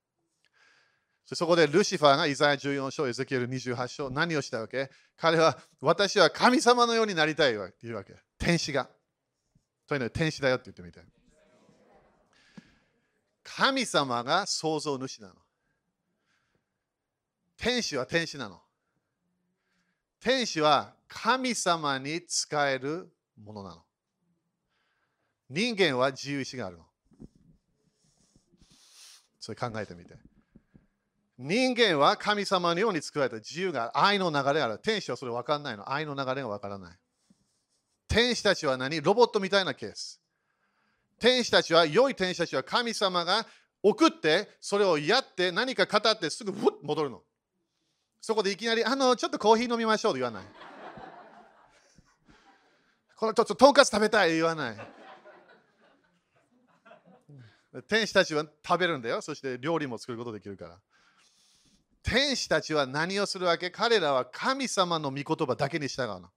そこでルシファーがイザヤ14章、エゼキエル28章、何をしたわけ？彼は私は神様のようになりたいわっていうわけ。天使が。というのは天使だよって言ってみて。神様が創造主なの。天使は天使なの。天使は神様に使えるものなの。人間は自由意志があるの。それ考えてみて。人間は神様のように作られた自由が愛の流れがある。天使はそれ分かんないの。愛の流れが分からない。天使たちは何？ロボットみたいなケース。天使たちは、良い天使たちは神様が送って、それをやって何か語ってすぐふっ戻るの。そこでいきなり、あの、ちょっとコーヒー飲みましょうと言わない。このちょっととんかつ食べたい言わない。天使たちは食べるんだよ。そして料理も作ることできるから。天使たちは何をするわけ？彼らは神様の御言葉だけに従うの。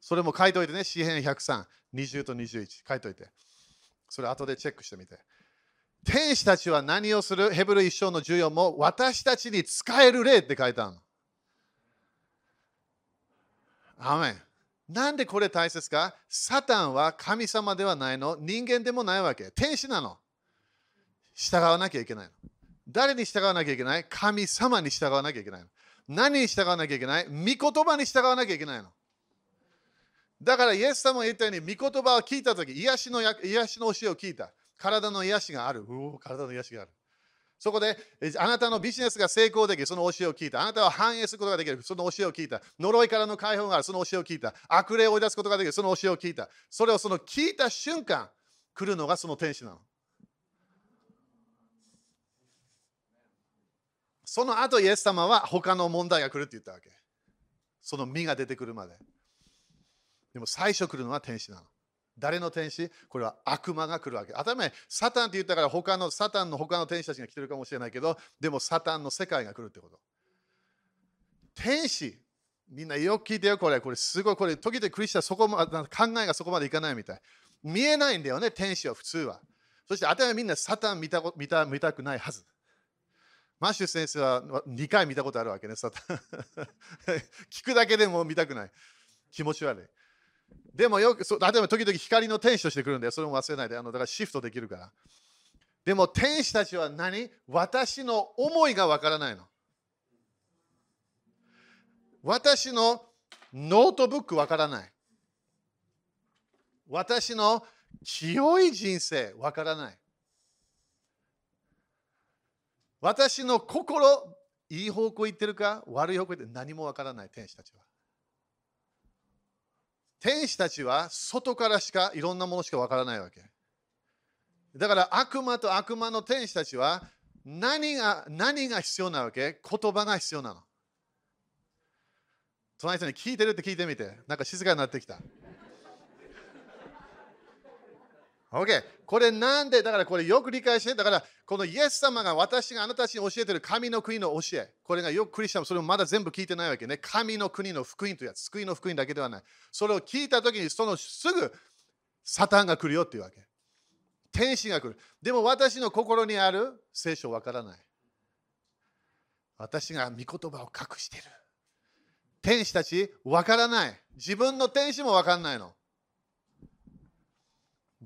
それも書いておいてね。詩篇103、20と21書いておいて。それ後でチェックしてみて。天使たちは何をする？ヘブル一章の14も私たちに使える霊って書いてあるの。アメン。なんでこれ大切か？サタンは神様ではないの人間でもないわけ。天使なの。従わなきゃいけないの。誰に従わなきゃいけない？神様に従わなきゃいけないの。何に従わなきゃいけない？御言葉に従わなきゃいけないの。だから、イエス様が言ったように、御言葉を聞いたとき、癒しの癒しの教えを聞いた。体の癒しがある。うお体の癒しがある。そこで、あなたのビジネスが成功できる、その教えを聞いた。あなたは繁栄することができる、その教えを聞いた。呪いからの解放がある、その教えを聞いた。悪霊を追い出すことができる、その教えを聞いた。それをその聞いた瞬間、来るのがその天使なの。その後、イエス様は他の問題が来るって言ったわけ。その実が出てくるまで。でも最初来るのは天使なの。誰の天使？これは悪魔が来るわけ。当たり前、サタンって言ったから他の、サタンの他の天使たちが来てるかもしれないけど、でもサタンの世界が来るってこと。天使、みんなよく聞いてよ、これ。これすごい、これ、時々クリスチャンそこま考えがそこまでいかないみたい。見えないんだよね、天使は普通は。そして当たり前みんなサタン見た見た見たくないはず。マッシュ先生は2回見たことあるわけね、サタン。聞くだけでも見たくない。気持ち悪い。でもよく、例えば時々光の天使として来るんだよ。それも忘れないで。あのだからシフトできるから。でも天使たちは何？私の思いがわからないの。私のノートブックわからない。私の清い人生わからない。私の心、いい方向行ってるか？悪い方向行って何もわからない天使たちは。天使たちは外からしかいろんなものしかわからないわけ。だから悪魔と悪魔の天使たちは何が何が必要なわけ？言葉が必要なの。隣人に聞いてるって聞いてみて。なんか静かになってきた。OK。これなんで、だからこれよく理解して、だからこのイエス様が私があなたたちに教えてる神の国の教え、これがよくクリスチャンそれもまだ全部聞いてないわけね。神の国の福音というやつ、救いの福音だけではない。それを聞いたときに、そのすぐサタンが来るよっていうわけ。天使が来る。でも私の心にある聖書わからない。私が御言葉を隠してる。天使たちわからない。自分の天使もわかんないの。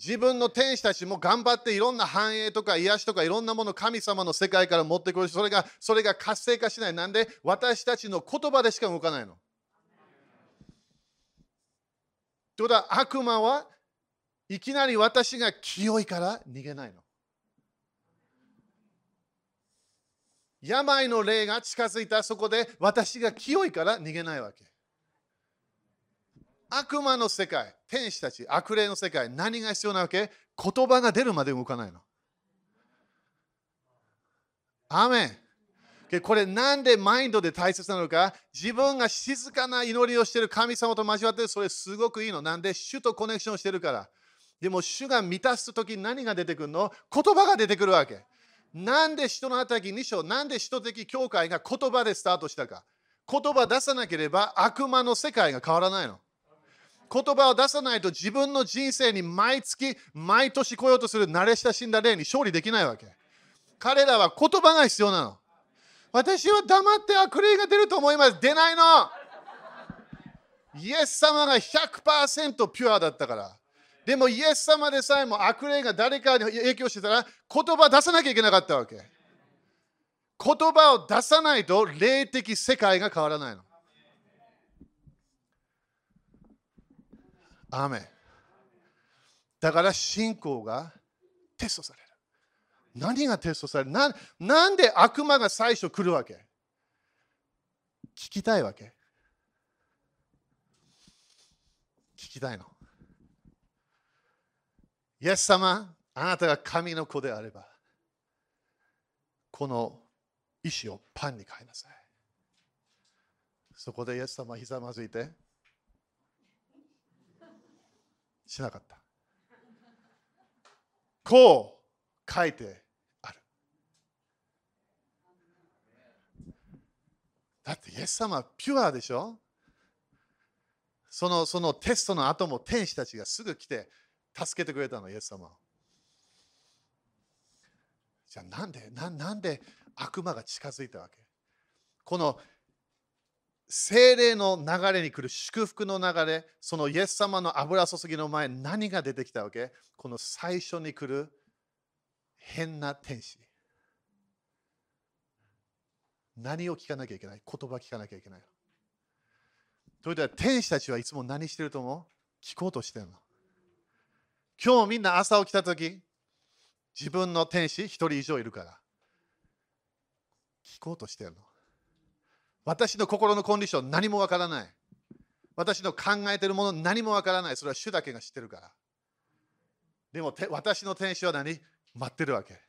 自分の天使たちも頑張っていろんな繁栄とか癒しとかいろんなものを神様の世界から持ってくるそれがそれが活性化しないなんで私たちの言葉でしか動かないの。ということは悪魔はいきなり私が清いから逃げないの。病の霊が近づいたそこで私が清いから逃げないわけ。悪魔の世界、天使たち、悪霊の世界、何が必要なわけ？言葉が出るまで動かないの。アメンこれなんでマインドで大切なのか？自分が静かな祈りをしている神様と交わってそれすごくいいの。なんで？主とコネクションしてるから。でも主が満たす時に何が出てくるの？言葉が出てくるわけ。なんで人の働き2章、なんで人的教会が言葉でスタートしたか？言葉出さなければ悪魔の世界が変わらないの。言葉を出さないと自分の人生に毎月、毎年来ようとする慣れ親しんだ例に勝利できないわけ。彼らは言葉が必要なの。私は黙って悪霊が出ると思います。出ないの。イエス様が100%ピュアだったから。でもイエス様でさえも悪霊が誰かに影響してたら言葉出さなきゃいけなかったわけ。言葉を出さないと霊的世界が変わらないの。アメだから信仰がテストされる。何がテストされる？ななんで悪魔が最初来るわけ？聞きたいわけ？聞きたいの？イエス様、あなたが神の子であれば、この石をパンに変えなさい。そこでイエス様ひざまずいて、しなかった。こう書いてある。だってイエス様はピュアでしょ？そのそのテストの後も天使たちがすぐ来て助けてくれたの、イエス様。じゃあなんでななんで悪魔が近づいたわけ？この精霊の流れに来る祝福の流れ、そのイエス様の油注ぎの前、何が出てきたわけ？この最初に来る変な天使。何を聞かなきゃいけない？言葉聞かなきゃいけない。ということは天使たちはいつも何してると思う？聞こうとしてるの。今日みんな朝起きたとき、自分の天使一人以上いるから。聞こうとしてるの。私の心のコンディション何もわからない。私の考えているもの何もわからない。それは主だけが知ってるから。でも私の天使は何？待ってるわけ。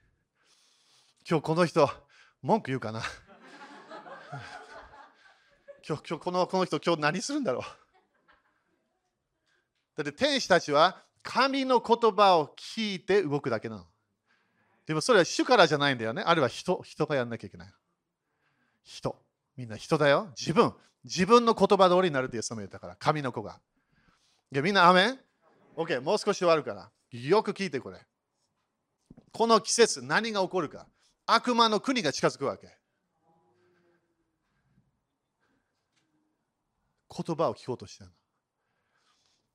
今日この人、文句言うかな？今日今日このこの人、今日何するんだろう？だって天使たちは神の言葉を聞いて動くだけなの。でもそれは主からじゃないんだよね。あるいは人、人がやんなきゃいけない。人。みんな人だよ。自分。自分の言葉通りになるってイエス様言ったから。神の子が。いやみんな、アメン ?OK、もう少し終わるから。よく聞いてこれ。この季節、何が起こるか。悪魔の国が近づくわけ。言葉を聞こうとしてる。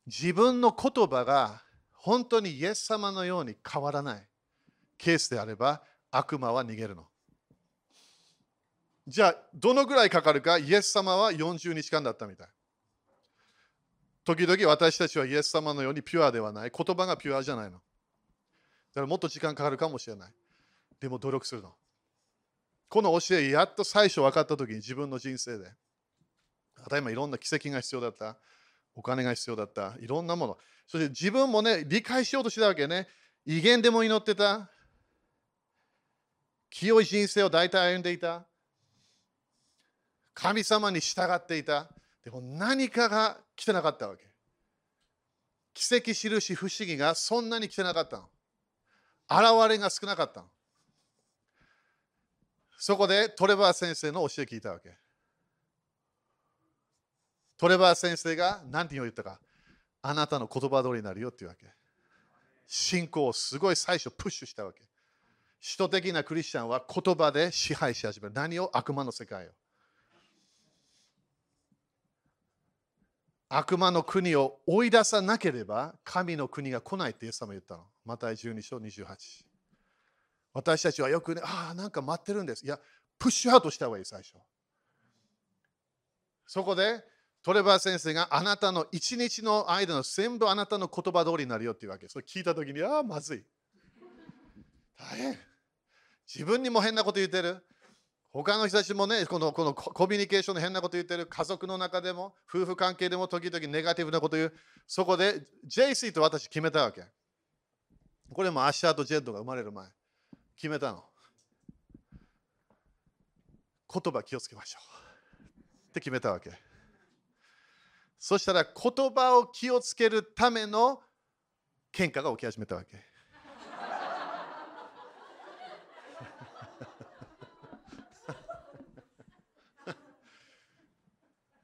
自分の言葉が本当にイエス様のように変わらないケースであれば悪魔は逃げるの。じゃあ、どのぐらいかかるかイエス様は40日間だったみたい。時々私たちはイエス様のようにピュアではない。言葉がピュアじゃないの。だからもっと時間かかるかもしれない。でも努力するの。この教え、やっと最初分かった時に自分の人生で。例えばいろんな奇跡が必要だった。お金が必要だった。いろんなもの。そして自分もね、理解しようとしてたわけね。威厳でも祈ってた。清い人生を大体歩んでいた。神様に従っていた。でも何かが来てなかったわけ。奇跡、印、不思議がそんなに来てなかったの。現れが少なかったの。そこでトレバー先生の教え聞いたわけ。トレバー先生が何て言ったか。あなたの言葉通りになるよっていうわけ。信仰をすごい最初プッシュしたわけ。首都的なクリスチャンは言葉で支配し始める。何を？悪魔の世界を。悪魔の国を追い出さなければ神の国が来ないってイエス様言ったの。また12章28。私たちはよくね、ああ、なんか待ってるんです。いや、プッシュアウトした方がいい、最初。そこでトレバー先生があなたの一日の間の全部あなたの言葉通りになるよっていうわけ。それ聞いたときに、ああ、まずい。大変。自分にも変なこと言ってる。他の人たちもね、このこのコミュニケーションの変なこと言ってる。家族の中でも、夫婦関係でも時々ネガティブなこと言う。そこで JC と私決めたわけ。これもアッシャーとジェットが生まれる前。決めたの。言葉気をつけましょう。って決めたわけ。そしたら言葉を気をつけるための喧嘩が起き始めたわけ。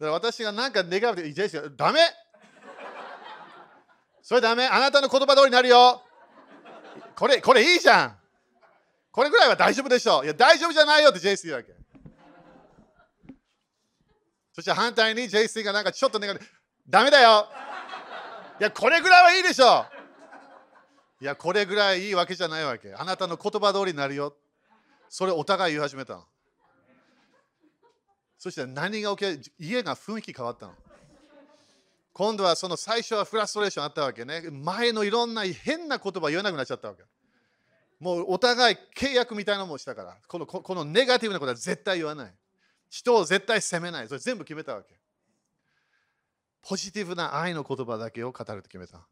から私が何か願うと、ジェイスが、ダメそれダメあなたの言葉通りになるよこれ、これいいじゃんこれぐらいは大丈夫でしょういや、大丈夫じゃないよってジェイス言うわけ。そして反対にジェイスがなんかちょっと願う。ダメだよいや、これぐらいはいいでしょういや、これぐらいいいわけじゃないわけ。あなたの言葉通りになるよ。それお互い言い始めたの。そして何が起きる家が雰囲気変わったの。今度はその最初はフラストレーションあったわけね。前のいろんな変な言葉言えなくなっちゃったわけ。もうお互い契約みたいなのもしたから、このこのネガティブなことは絶対言わない。人を絶対責めない。それ全部決めたわけ。ポジティブな愛の言葉だけを語ると決めた。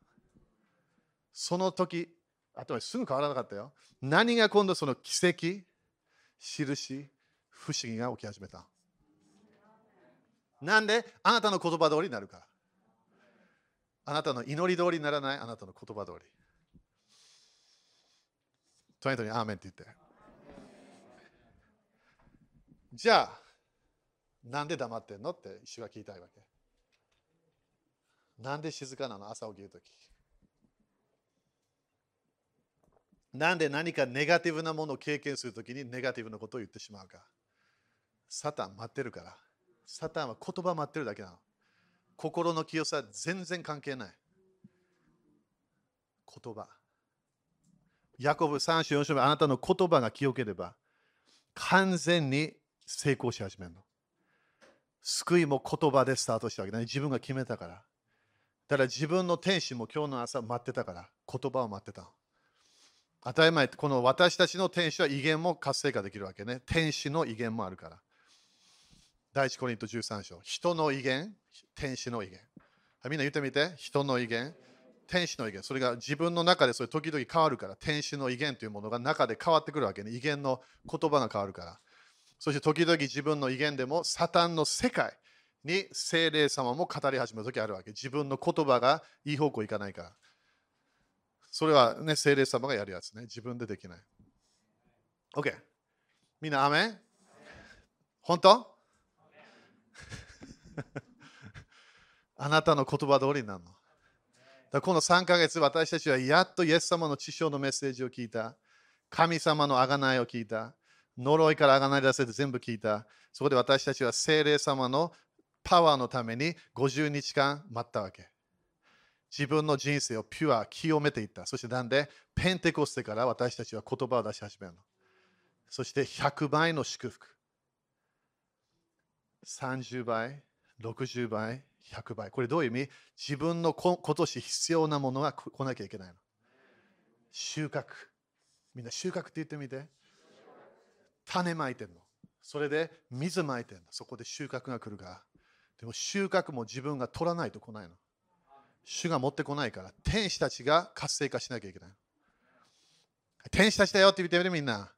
その時、あとすぐ変わらなかったよ。何が今度その奇跡、印、不思議が起き始めた。なんで？あなたの言葉通りになるから。あなたの祈り通りにならない？あなたの言葉通り。トニトにアーメンって言って。じゃあ、なんで黙ってんの？って主が聞いたいわけ。なんで静かなの？朝起きるとき。なんで何かネガティブなものを経験するときにネガティブなことを言ってしまうか。サタン待ってるから。サタンは言葉待ってるだけなの。心の清さ全然関係ない。言葉。ヤコブ3章4章目、あなたの言葉が清ければ完全に成功し始めるの。救いも言葉でスタートしたわけだね。自分が決めたから。だから自分の天使も今日の朝待ってたから、言葉を待ってたの。当たり前、この私たちの天使は威厳も活性化できるわけね。天使の威厳もあるから。第一コリント13章。人の威厳、天使の威厳。みんな言ってみて。人の威厳、天使の威厳。それが自分の中でそれ時々変わるから、天使の威厳というものが中で変わってくるわけね。威厳の言葉が変わるから。そして時々自分の威厳でも、サタンの世界に精霊様も語り始める時あるわけ。自分の言葉がいい方向いかないから。それはね、精霊様がやるやつね。自分でできない。OK。みんな、アメン？本当？あなたの言葉通りなの。だこの3ヶ月、私たちはやっとイエス様の知性のメッセージを聞いた。神様の贖いを聞いた。呪いから贖い出せて全部聞いた。そこで私たちは精霊様のパワーのために50日間待ったわけ。自分の人生をピュア、清めていった。そしてなんで、ペンテコステから私たちは言葉を出し始めるの。そして100倍の祝福。30倍、60倍、100倍。これどういう意味？自分の今年必要なものが来なきゃいけないの。収穫。みんな収穫って言ってみて。種まいてんの。それで水まいてんの。そこで収穫が来るから。でも収穫も自分が取らないと来ないの。主が持ってこないから、天使たちが活性化しなきゃいけない。天使たちだよって言ってみてみんな。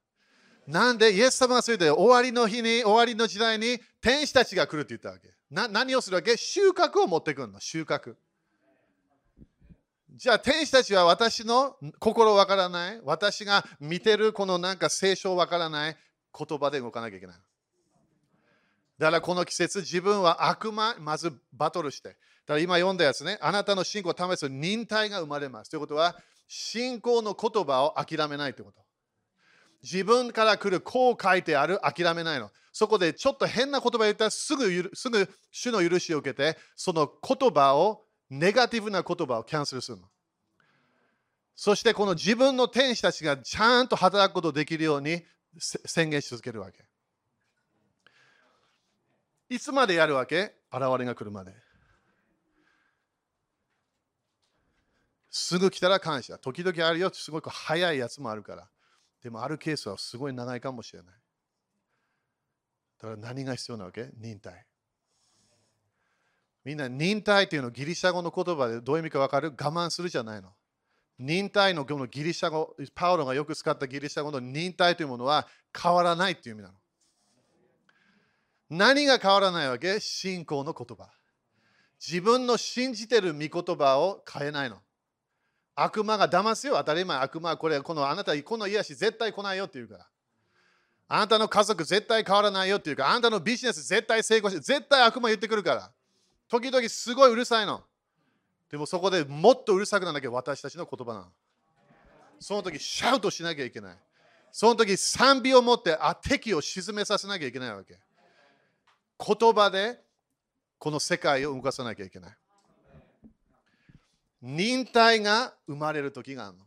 なんでイエス様がそれで終わりの日に、終わりの時代に天使たちが来るって言ったわけ。な何をするわけ？収穫を持ってくるの、収穫。じゃあ天使たちは私の心わからない、私が見てるこのなんか聖書わからない？言葉で動かなきゃいけない。だからこの季節、自分は悪魔、まずバトルして。だから今読んだやつね、あなたの信仰を試す忍耐が生まれます。ということは、信仰の言葉を諦めないということ。自分から来るこう書いてある？諦めないの。そこでちょっと変な言葉言ったらすぐすぐ主の許しを受けて、その言葉を、ネガティブな言葉をキャンセルするの。そしてこの自分の天使たちがちゃんと働くことができるように宣言し続けるわけ。いつまでやるわけ？現れが来るまで。すぐ来たら感謝。時々あるよ、すごく早いやつもあるから。でもあるケースはすごい長いかもしれない。だから何が必要なわけ？忍耐。みんな忍耐というのギリシャ語の言葉でどういう意味か分かる？我慢するじゃないの。忍耐ののギリシャ語、パウロがよく使ったギリシャ語の忍耐というものは変わらないという意味なの。何が変わらないわけ？信仰の言葉。自分の信じてる御言葉を変えないの。悪魔が騙すよ、当たり前。悪魔はこれ、このあなた、この癒し絶対来ないよって言うから。あなたの家族絶対変わらないよっていうか、あなたのビジネス絶対成功して、絶対悪魔言ってくるから。時々すごいうるさいの。でもそこでもっとうるさくならなきゃ私たちの言葉なの。その時シャウトしなきゃいけない。その時賛美を持ってあ敵を沈めさせなきゃいけないわけ。言葉でこの世界を動かさなきゃいけない。忍耐が生まれる時があるの。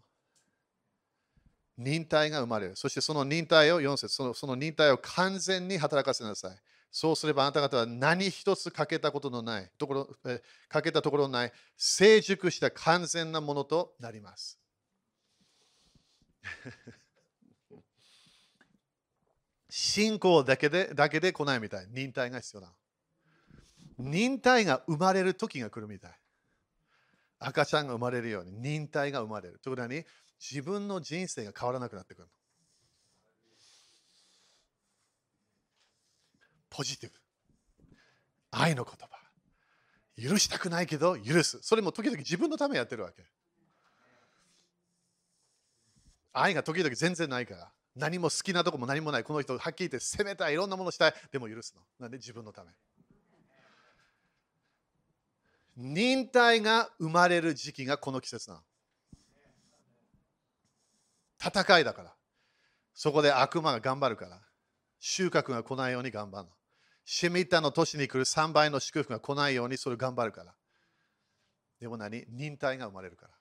忍耐が生まれる。そしてその忍耐を4節そのその忍耐を完全に働かせなさい。そうすればあなた方は何一つ欠けたことのないところ、え欠けたところのない成熟した完全なものとなります。信仰だけでだけで来ないみたい。忍耐が必要な。忍耐が生まれる時が来るみたい。赤ちゃんが生まれるように忍耐が生まれる。ということに自分の人生が変わらなくなってくる。ポジティブ。愛の言葉。許したくないけど許す。それも時々自分のためやってるわけ。愛が時々全然ないから。何も好きなとこも何もない。この人、はっきり言って責めたい、いろんなものしたい。でも許すの。なんで？自分のため。忍耐が生まれる時期がこの季節なの。戦いだから。そこで悪魔が頑張るから。収穫が来ないように頑張るの。シミタの年に来る3倍の祝福が来ないようにそれ頑張るから。でも何？忍耐が生まれるから。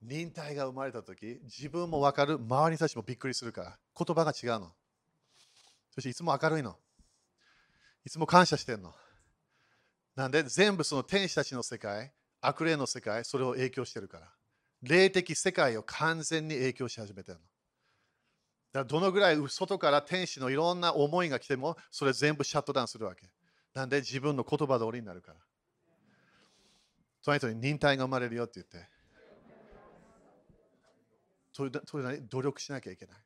忍耐が生まれた時自分も分かる、周りの人たちもびっくりするから。言葉が違うの。そしていつも明るいの。いつも感謝してんの。なんで全部その天使たちの世界、悪霊の世界、それを影響してるから。霊的世界を完全に影響し始めてるの。だどのぐらい外から天使のいろんな思いが来ても、それ全部シャットダウンするわけ。なんで自分の言葉通りになるから。その人に忍耐が生まれるよって言って。それそれ努力しなきゃいけない。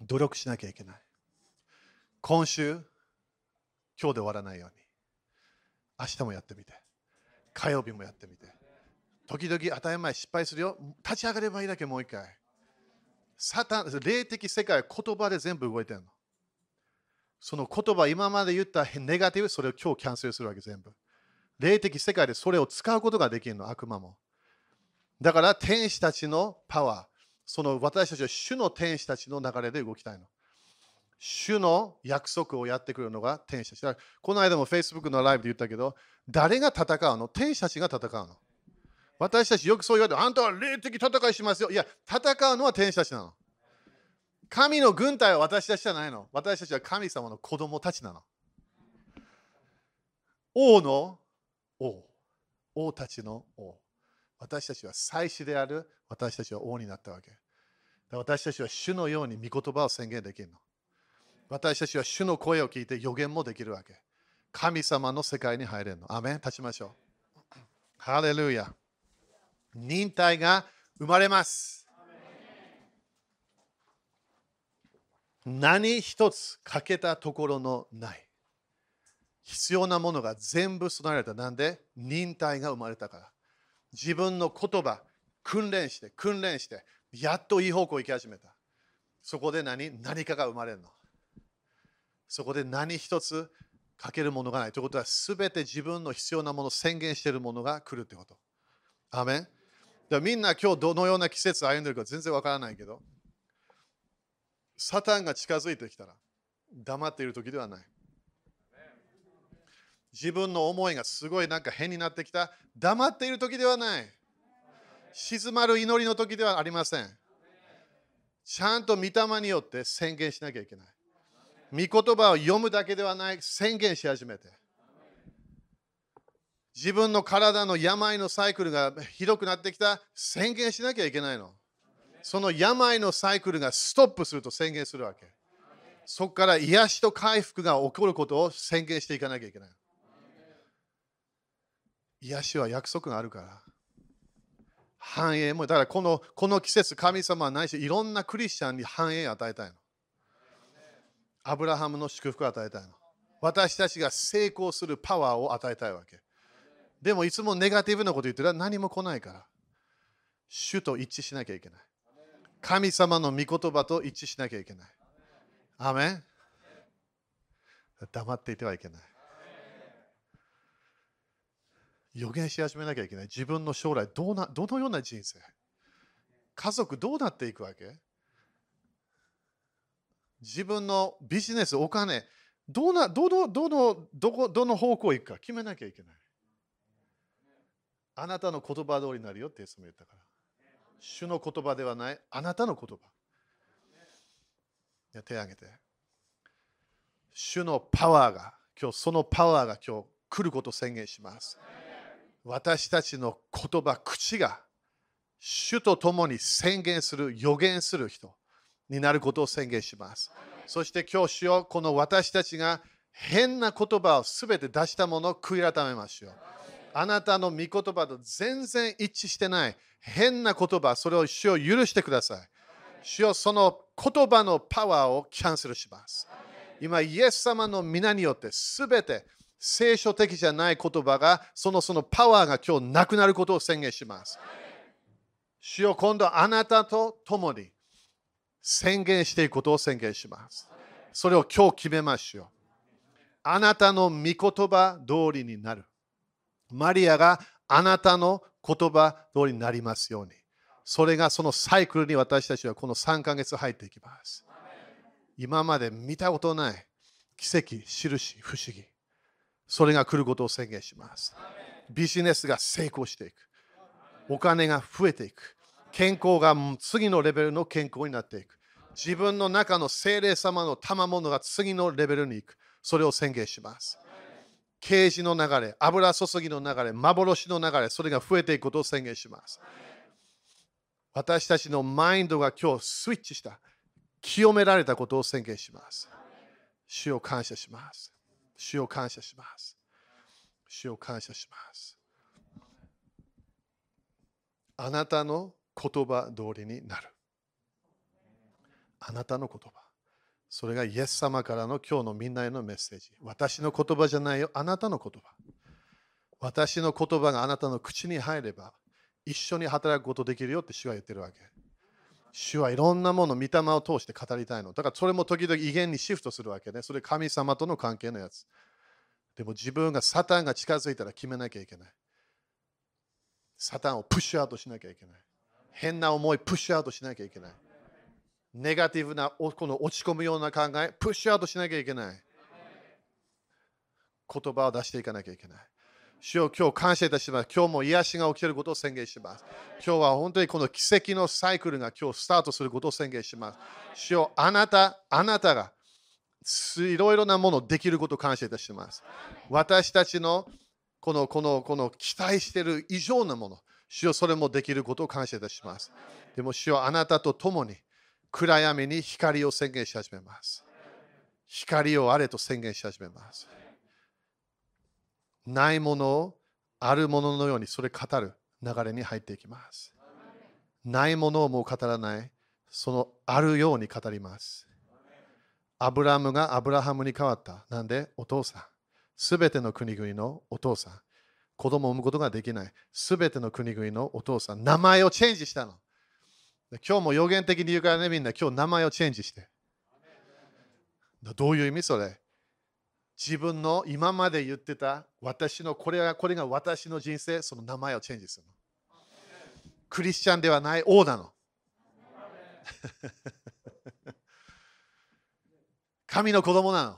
努力しなきゃいけない。今週、今日で終わらないように。明日もやってみて。火曜日もやってみて。時々当たり前失敗するよ。立ち上がればいいだけもう一回。サタン、霊的世界は言葉で全部動いてるの。その言葉、今まで言ったネガティブ、それを今日キャンセルするわけ全部。霊的世界でそれを使うことができるの、悪魔も。だから天使たちのパワー、その私たちは主の天使たちの流れで動きたいの。主の約束をやってくるのが天使たち。この間も Facebook のライブで言ったけど、誰が戦うの？天使たちが戦うの。私たちよくそう言われて、あんたは霊的戦いしますよ。いや、戦うのは天使たちなの。神の軍隊は私たちじゃないの。私たちは神様の子供たちなの。王の王。王たちの王。私たちは祭司である私たちは王になったわけ。私たちは主のように御言葉を宣言できるの。私たちは主の声を聞いて予言もできるわけ。神様の世界に入れるの。アメン立ちましょう。ハレルヤ。忍耐が生まれます。何一つ欠けたところのない。必要なものが全部備えられた。なんで？忍耐が生まれたから。自分の言葉、訓練して、訓練して、やっといい方向行き始めた。そこで何？何かが生まれるの。そこで何一つかけるものがない。ということは、すべて自分の必要なもの宣言しているものが来るということ。アメンだみんな今日どのような季節歩んでるか全然わからないけど、サタンが近づいてきたら黙っている時ではない。自分の思いがすごいなんか変になってきた。黙っている時ではない。静まる祈りの時ではありません。ちゃんと御霊によって宣言しなきゃいけない。御言葉を読むだけではない宣言し始めて。自分の体の病のサイクルがひどくなってきた宣言しなきゃいけないの。その病のサイクルがストップすると宣言するわけ。そこから癒しと回復が起こることを宣言していかなきゃいけない。癒しは約束があるから。繁栄もだからこのこの季節神様はないしいろんなクリスチャンに繁栄与えたいの。アブラハムの祝福を与えたいの。私たちが成功するパワーを与えたいわけ。でもいつもネガティブなこと言ってるら何も来ないから。主と一致しなきゃいけない。神様の御言葉と一致しなきゃいけない。アメン。黙っていてはいけない。予言し始めなきゃいけない。自分の将来どうなどのような人生。家族どうなっていくわけ。自分のビジネスお金どうなどのどのどこどの方向行くか決めなきゃいけない。あなたの言葉通りになるよっていつも言ったから。主の言葉ではないあなたの言葉。いや手を挙げて。主のパワーが今日そのパワーが今日来ることを宣言します。私たちの言葉、口が主と共に宣言する、予言する人。になることを宣言します。そして今日、主よこの私たちが変な言葉をすべて出したものを悔い改めましょう。あなたの御言葉と全然一致してない変な言葉、それを主を許してください。主よその言葉のパワーをキャンセルします。今、イエス様の皆によってすべて聖書的じゃない言葉が、そのそのパワーが今日なくなることを宣言します。主よ今度あなたと共に宣言していくことを宣言します。それを今日決めましょう。あなたの御言葉通りになる。マリアがあなたの言葉通りになりますように。それがそのサイクルに私たちはこの3ヶ月入っていきます。今まで見たことない奇跡、印、不思議。それが来ることを宣言します。ビジネスが成功していく。お金が増えていく。健康が次のレベルの健康になっていく。自分の中の精霊様の賜物が次のレベルに行く。それを宣言します。啓示の流れ、油注ぎの流れ、幻の流れ、それが増えていくことを宣言します。私たちのマインドが今日スイッチした。清められたことを宣言します。主を感謝します。主を感謝します。主を感謝します。あなたの言葉通りになる。あなたの言葉。それがイエス様からの今日のみんなへのメッセージ。私の言葉じゃないよ、あなたの言葉。私の言葉があなたの口に入れば、一緒に働くことできるよって主は言ってるわけ。主はいろんなもの、御霊を通して語りたいの。だからそれも時々威厳にシフトするわけね。それ神様との関係のやつ。でも自分がサタンが近づいたら決めなきゃいけない。サタンをプッシュアウトしなきゃいけない。変な思い、プッシュアウトしなきゃいけない。ネガティブな、この落ち込むような考え、プッシュアウトしなきゃいけない。言葉を出していかなきゃいけない。主を今日感謝いたします。今日も癒しが起きることを宣言します。今日は本当にこの奇跡のサイクルが今日スタートすることを宣言します。主をあなた、あなたがいろいろなものできることを感謝いたします。私たちのこのこのこの期待している以上のもの、主よそれもできることを感謝いたします。でも主よあなたと共に暗闇に光を宣言し始めます。光をあれと宣言し始めます。ないものをあるもののようにそれ語る流れに入っていきます。ないものをもう語らない、そのあるように語ります。アブラムがアブラハムに変わった。なんで？お父さん。すべての国々のお父さん。子供を産むことができない。すべての国々のお父さん。名前をチェンジしたの。今日も予言的に言うからね、みんな今日名前をチェンジして。どういう意味それ？自分の今まで言ってた私のこれがこれが私の人生その名前をチェンジするのクリスチャンではない王なの神の子供なの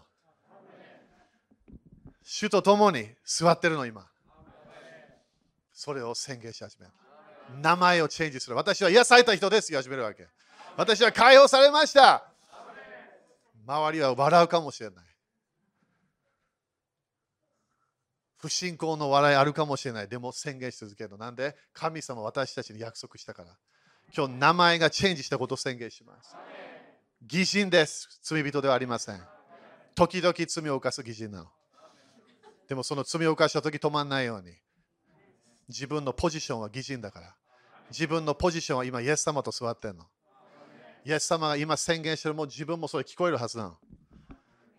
主と共に座ってるの今それを宣言し始める名前をチェンジする私は癒された人です言い始めるわけ私は解放されました周りは笑うかもしれない。不信仰の笑いあるかもしれない。でも宣言し続けるの。なんで？神様私たちに約束したから。今日名前がチェンジしたことを宣言します。偽人です。罪人ではありません。時々罪を犯す偽人なの。でもその罪を犯した時止まんないように。自分のポジションは偽人だから。自分のポジションは今イエス様と座ってんの。イエス様が今宣言してるも自分もそれ聞こえるはずなの。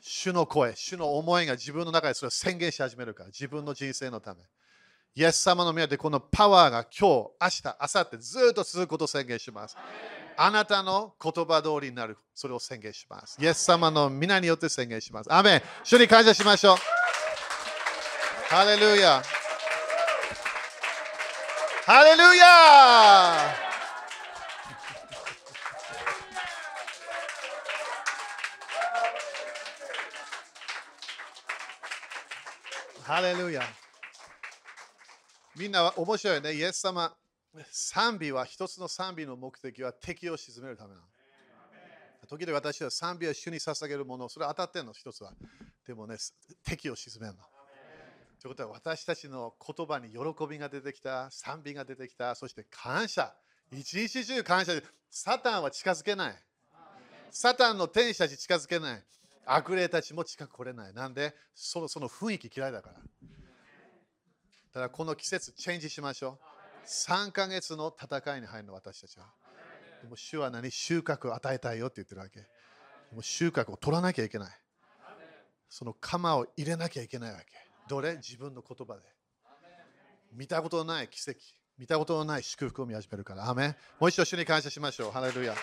主の声、主の思いが自分の中でそれを宣言し始めるから、自分の人生のため。イエス様の宮でこのパワーが今日、明日、明後日ずっと続くことを宣言します。あなたの言葉通りになる、それを宣言します。イエス様の皆によって宣言します。アメン主に感謝しましょう。ハレルヤハレルヤハレルヤみんなは面白いね。イエス様、賛美は一つの賛美の目的は敵を鎮めるためなの。時々私は賛美は主に捧げるもの、それ当たってんの、一つは。でもね、敵を鎮めるの。ということは私たちの言葉に喜びが出てきた、賛美が出てきた、そして感謝。一日中感謝で、サタンは近づけない。サタンの天使たち近づけない。悪霊たちも近く来れない。なんで、そのその雰囲気嫌いだからた。だこの季節、チェンジしましょう。3ヶ月の戦いに入るの、私たちは。でも主は何収穫を与えたいよって言ってるわけ。でも収穫を取らなきゃいけない。その釜を入れなきゃいけないわけ。どれ？自分の言葉で。見たことのない奇跡。見たことのない祝福を見始めるから。アメもう一度主に感謝しましょう。ハレルヤ。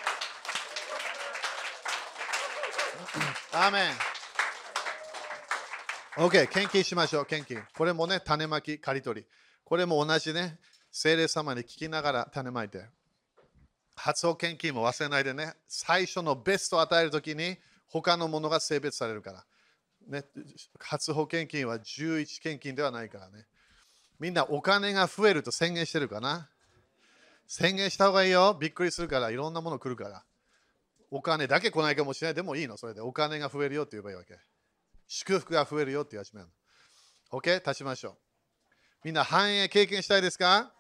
アーメン。OK、献金しましょう、献金。これもね、種まき、刈り取り。これも同じね、精霊様に聞きながら種まいて。発音献金も忘れないでね、最初のベストを与えるときに、他のものが性別されるから。ね、初保献金は11献金ではないからね。みんなお金が増えると宣言してるかな宣言した方がいいよ。びっくりするから、いろんなもの来るから。お金だけ来ないかもしれない。でもいいの、それで。お金が増えるよって言えばいいわけ。祝福が増えるよって言い始めるの。OK? 立ちましょう。みんな繁栄経験したいですか？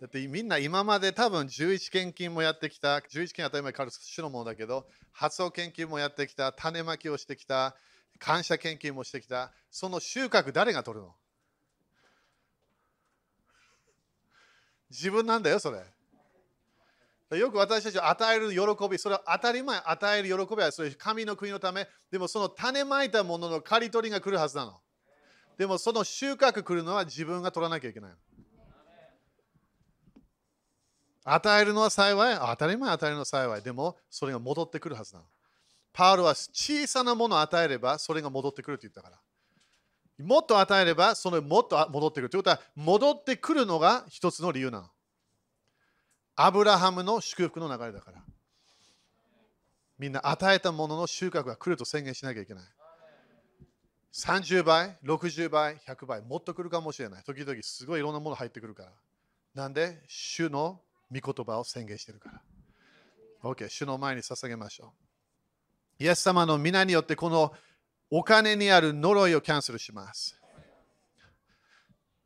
だってみんな今まで多分11献金もやってきた、11献当たり前から主のものだけど、発音献金もやってきた、種まきをしてきた、感謝献金もしてきた、その収穫誰が取るの？自分なんだよ、それ。よく私たちは与える喜び、それは当たり前、与える喜びはそれ神の国のため、でもその種まいたものの刈り取りが来るはずなの。でもその収穫来るのは自分が取らなきゃいけない。与えるのは幸い、当たり前与えるのは幸い。でもそれが戻ってくるはずなの。パウロは小さなものを与えればそれが戻ってくると言ったから。もっと与えればそれもっと戻ってくる。ということは戻ってくるのが一つの理由なの。アブラハムの祝福の流れだから。みんな与えたものの収穫が来ると宣言しなきゃいけない。30倍、60倍、100倍、もっと来るかもしれない。時々すごいいろんなもの入ってくるから。なんで、主の御言葉を宣言してるから。OK、主の前に捧げましょう。イエス様の皆によってこのお金にある呪いをキャンセルします。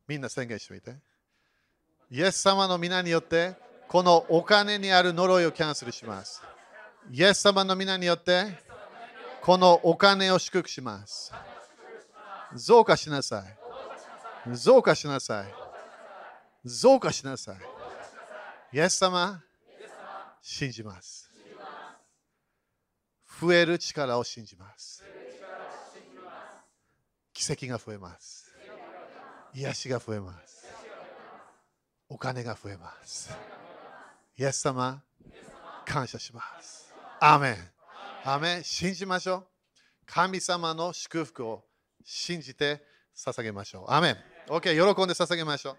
みんな宣言してみて。イエス様の皆によってこのお金にある呪いをキャンセルします。イエス様の皆によって、このお金を祝福します。増加しなさい。増加しなさい。増加しなさい。イエス様、信じます。増える力を信じます。奇跡が増えます。癒しが増えます。お金が増えます。イエス様、感謝します。アーメン。アーメン。信じましょう。神様の祝福を信じて捧げましょう。アーメン。OK、喜んで捧げましょう。